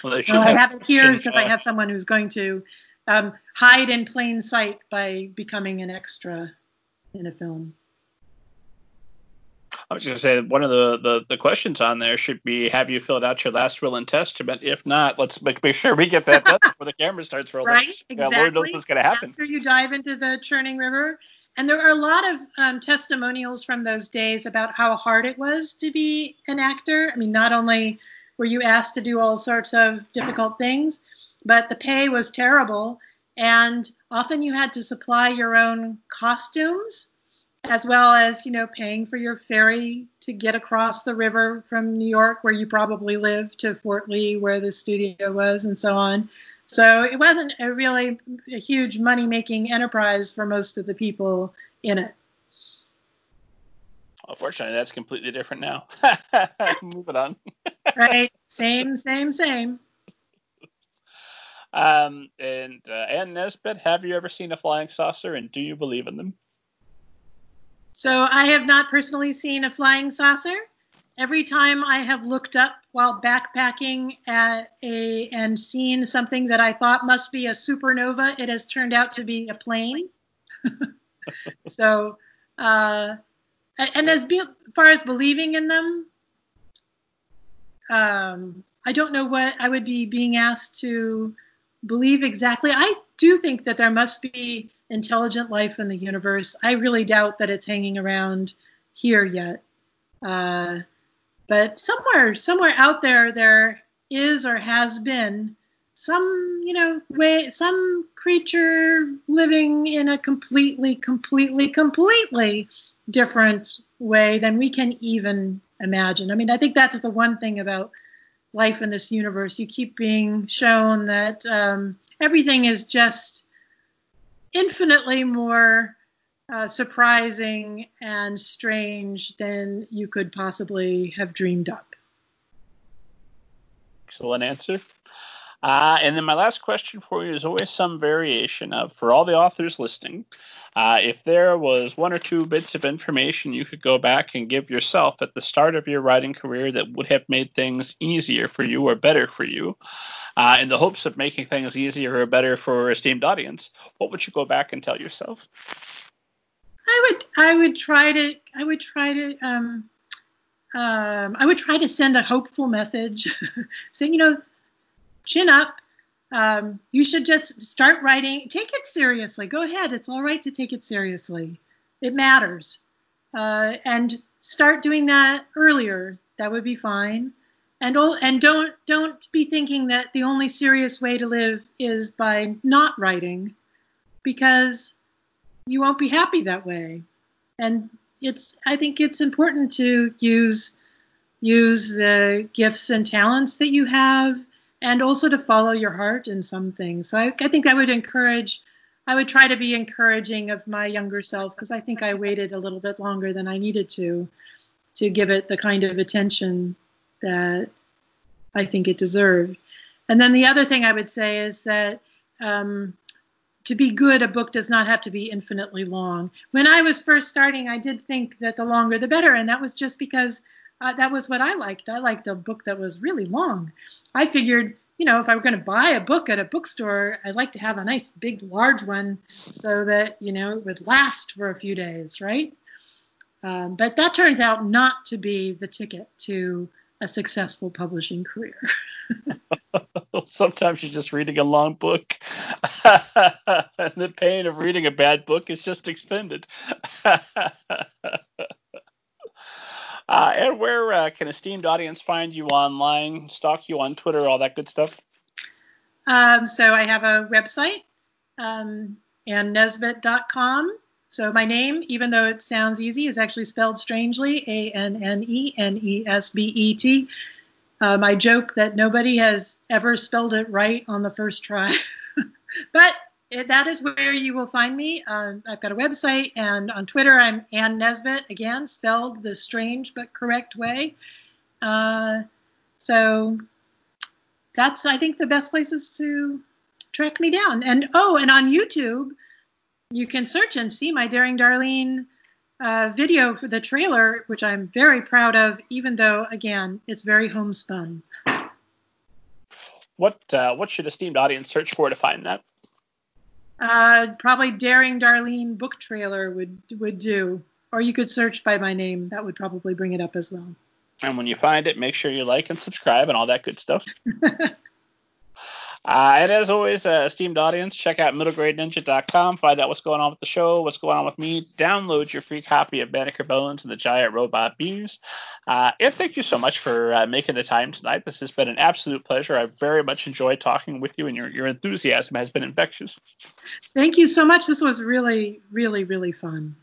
well, so have I have it here because I have someone who's going to um, hide in plain sight by becoming an extra in a film. I was going to say one of the, the, the, questions on there should be Have you filled out your last will and testament? If not, let's make, make sure we get that done [LAUGHS] before the camera starts rolling. Right, exactly. Yeah, Lord knows what's going to happen. After you dive into the churning river. And there are a lot of um, testimonials from those days about how hard it was to be an actor. I mean, not only were you asked to do all sorts of difficult things, but the pay was terrible. And often you had to supply your own costumes as well as you know paying for your ferry to get across the river from New York, where you probably live, to Fort Lee, where the studio was, and so on. So it wasn't a really a huge money making enterprise for most of the people in it. Unfortunately, that's completely different now. [LAUGHS] Moving on. [LAUGHS] right. Same, same, same. Um, and uh, Anne Nesbet, have you ever seen a flying saucer, and do you believe in them? So I have not personally seen a flying saucer. Every time I have looked up while backpacking at a and seen something that I thought must be a supernova, it has turned out to be a plane. [LAUGHS] so, uh, and as be, far as believing in them, um, I don't know what I would be being asked to believe exactly. I do think that there must be intelligent life in the universe. I really doubt that it's hanging around here yet. Uh, but somewhere, somewhere out there, there is or has been some, you know, way, some creature living in a completely, completely, completely different way than we can even imagine. I mean, I think that's the one thing about life in this universe. You keep being shown that um, everything is just infinitely more uh, surprising and strange than you could possibly have dreamed up. Excellent answer. Uh, and then my last question for you is always some variation of for all the authors listening. Uh, if there was one or two bits of information you could go back and give yourself at the start of your writing career that would have made things easier for you or better for you, uh, in the hopes of making things easier or better for esteemed audience, what would you go back and tell yourself? I would I would try to I would try to um, um, I would try to send a hopeful message, [LAUGHS] saying you know, chin up. Um, you should just start writing. Take it seriously. Go ahead. It's all right to take it seriously. It matters, uh, and start doing that earlier. That would be fine and and don't don't be thinking that the only serious way to live is by not writing because you won't be happy that way. And it's i think it's important to use use the gifts and talents that you have and also to follow your heart in some things. So i, I think i would encourage i would try to be encouraging of my younger self because i think i waited a little bit longer than i needed to to give it the kind of attention that I think it deserved. And then the other thing I would say is that um, to be good, a book does not have to be infinitely long. When I was first starting, I did think that the longer the better, and that was just because uh, that was what I liked. I liked a book that was really long. I figured, you know, if I were going to buy a book at a bookstore, I'd like to have a nice, big, large one so that, you know, it would last for a few days, right? Um, but that turns out not to be the ticket to a successful publishing career. [LAUGHS] [LAUGHS] Sometimes you're just reading a long book, [LAUGHS] and the pain of reading a bad book is just extended. uh, and where uh, can esteemed audience find you online, stalk you on Twitter, all that good stuff? Um, so I have a website, um, annenesbet.com. So my name, even though it sounds easy, is actually spelled strangely A N N E N E S B E T. Um, I joke that nobody has ever spelled it right on the first try. [LAUGHS] but it, that is where you will find me. Uh, I've got a website, and on Twitter, I'm Anne Nesbet, again, spelled the strange but correct way. Uh, so that's, I think, the best places to track me down. And oh, and on YouTube, you can search and see my Daring Darlene uh, video for the trailer, which I'm very proud of, even though, again, it's very homespun. What uh, what should esteemed audience search for to find that? Uh, probably Daring Darlene book trailer would would do, or you could search by my name. That would probably bring it up as well. And when you find it, make sure you like and subscribe and all that good stuff. [LAUGHS] Uh, and as always, uh, esteemed audience, check out middlegradeninja.com. Find out what's going on with the show, what's going on with me. Download your free copy of Banneker Bones and the Giant Robot Bees. Uh, and thank you so much for uh, making the time tonight. This has been an absolute pleasure. I very much enjoyed talking with you, and your, your enthusiasm has been infectious. Thank you so much. This was really, really, really fun.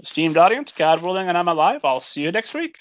Esteemed audience, God willing, and I'm alive. I'll see you next week.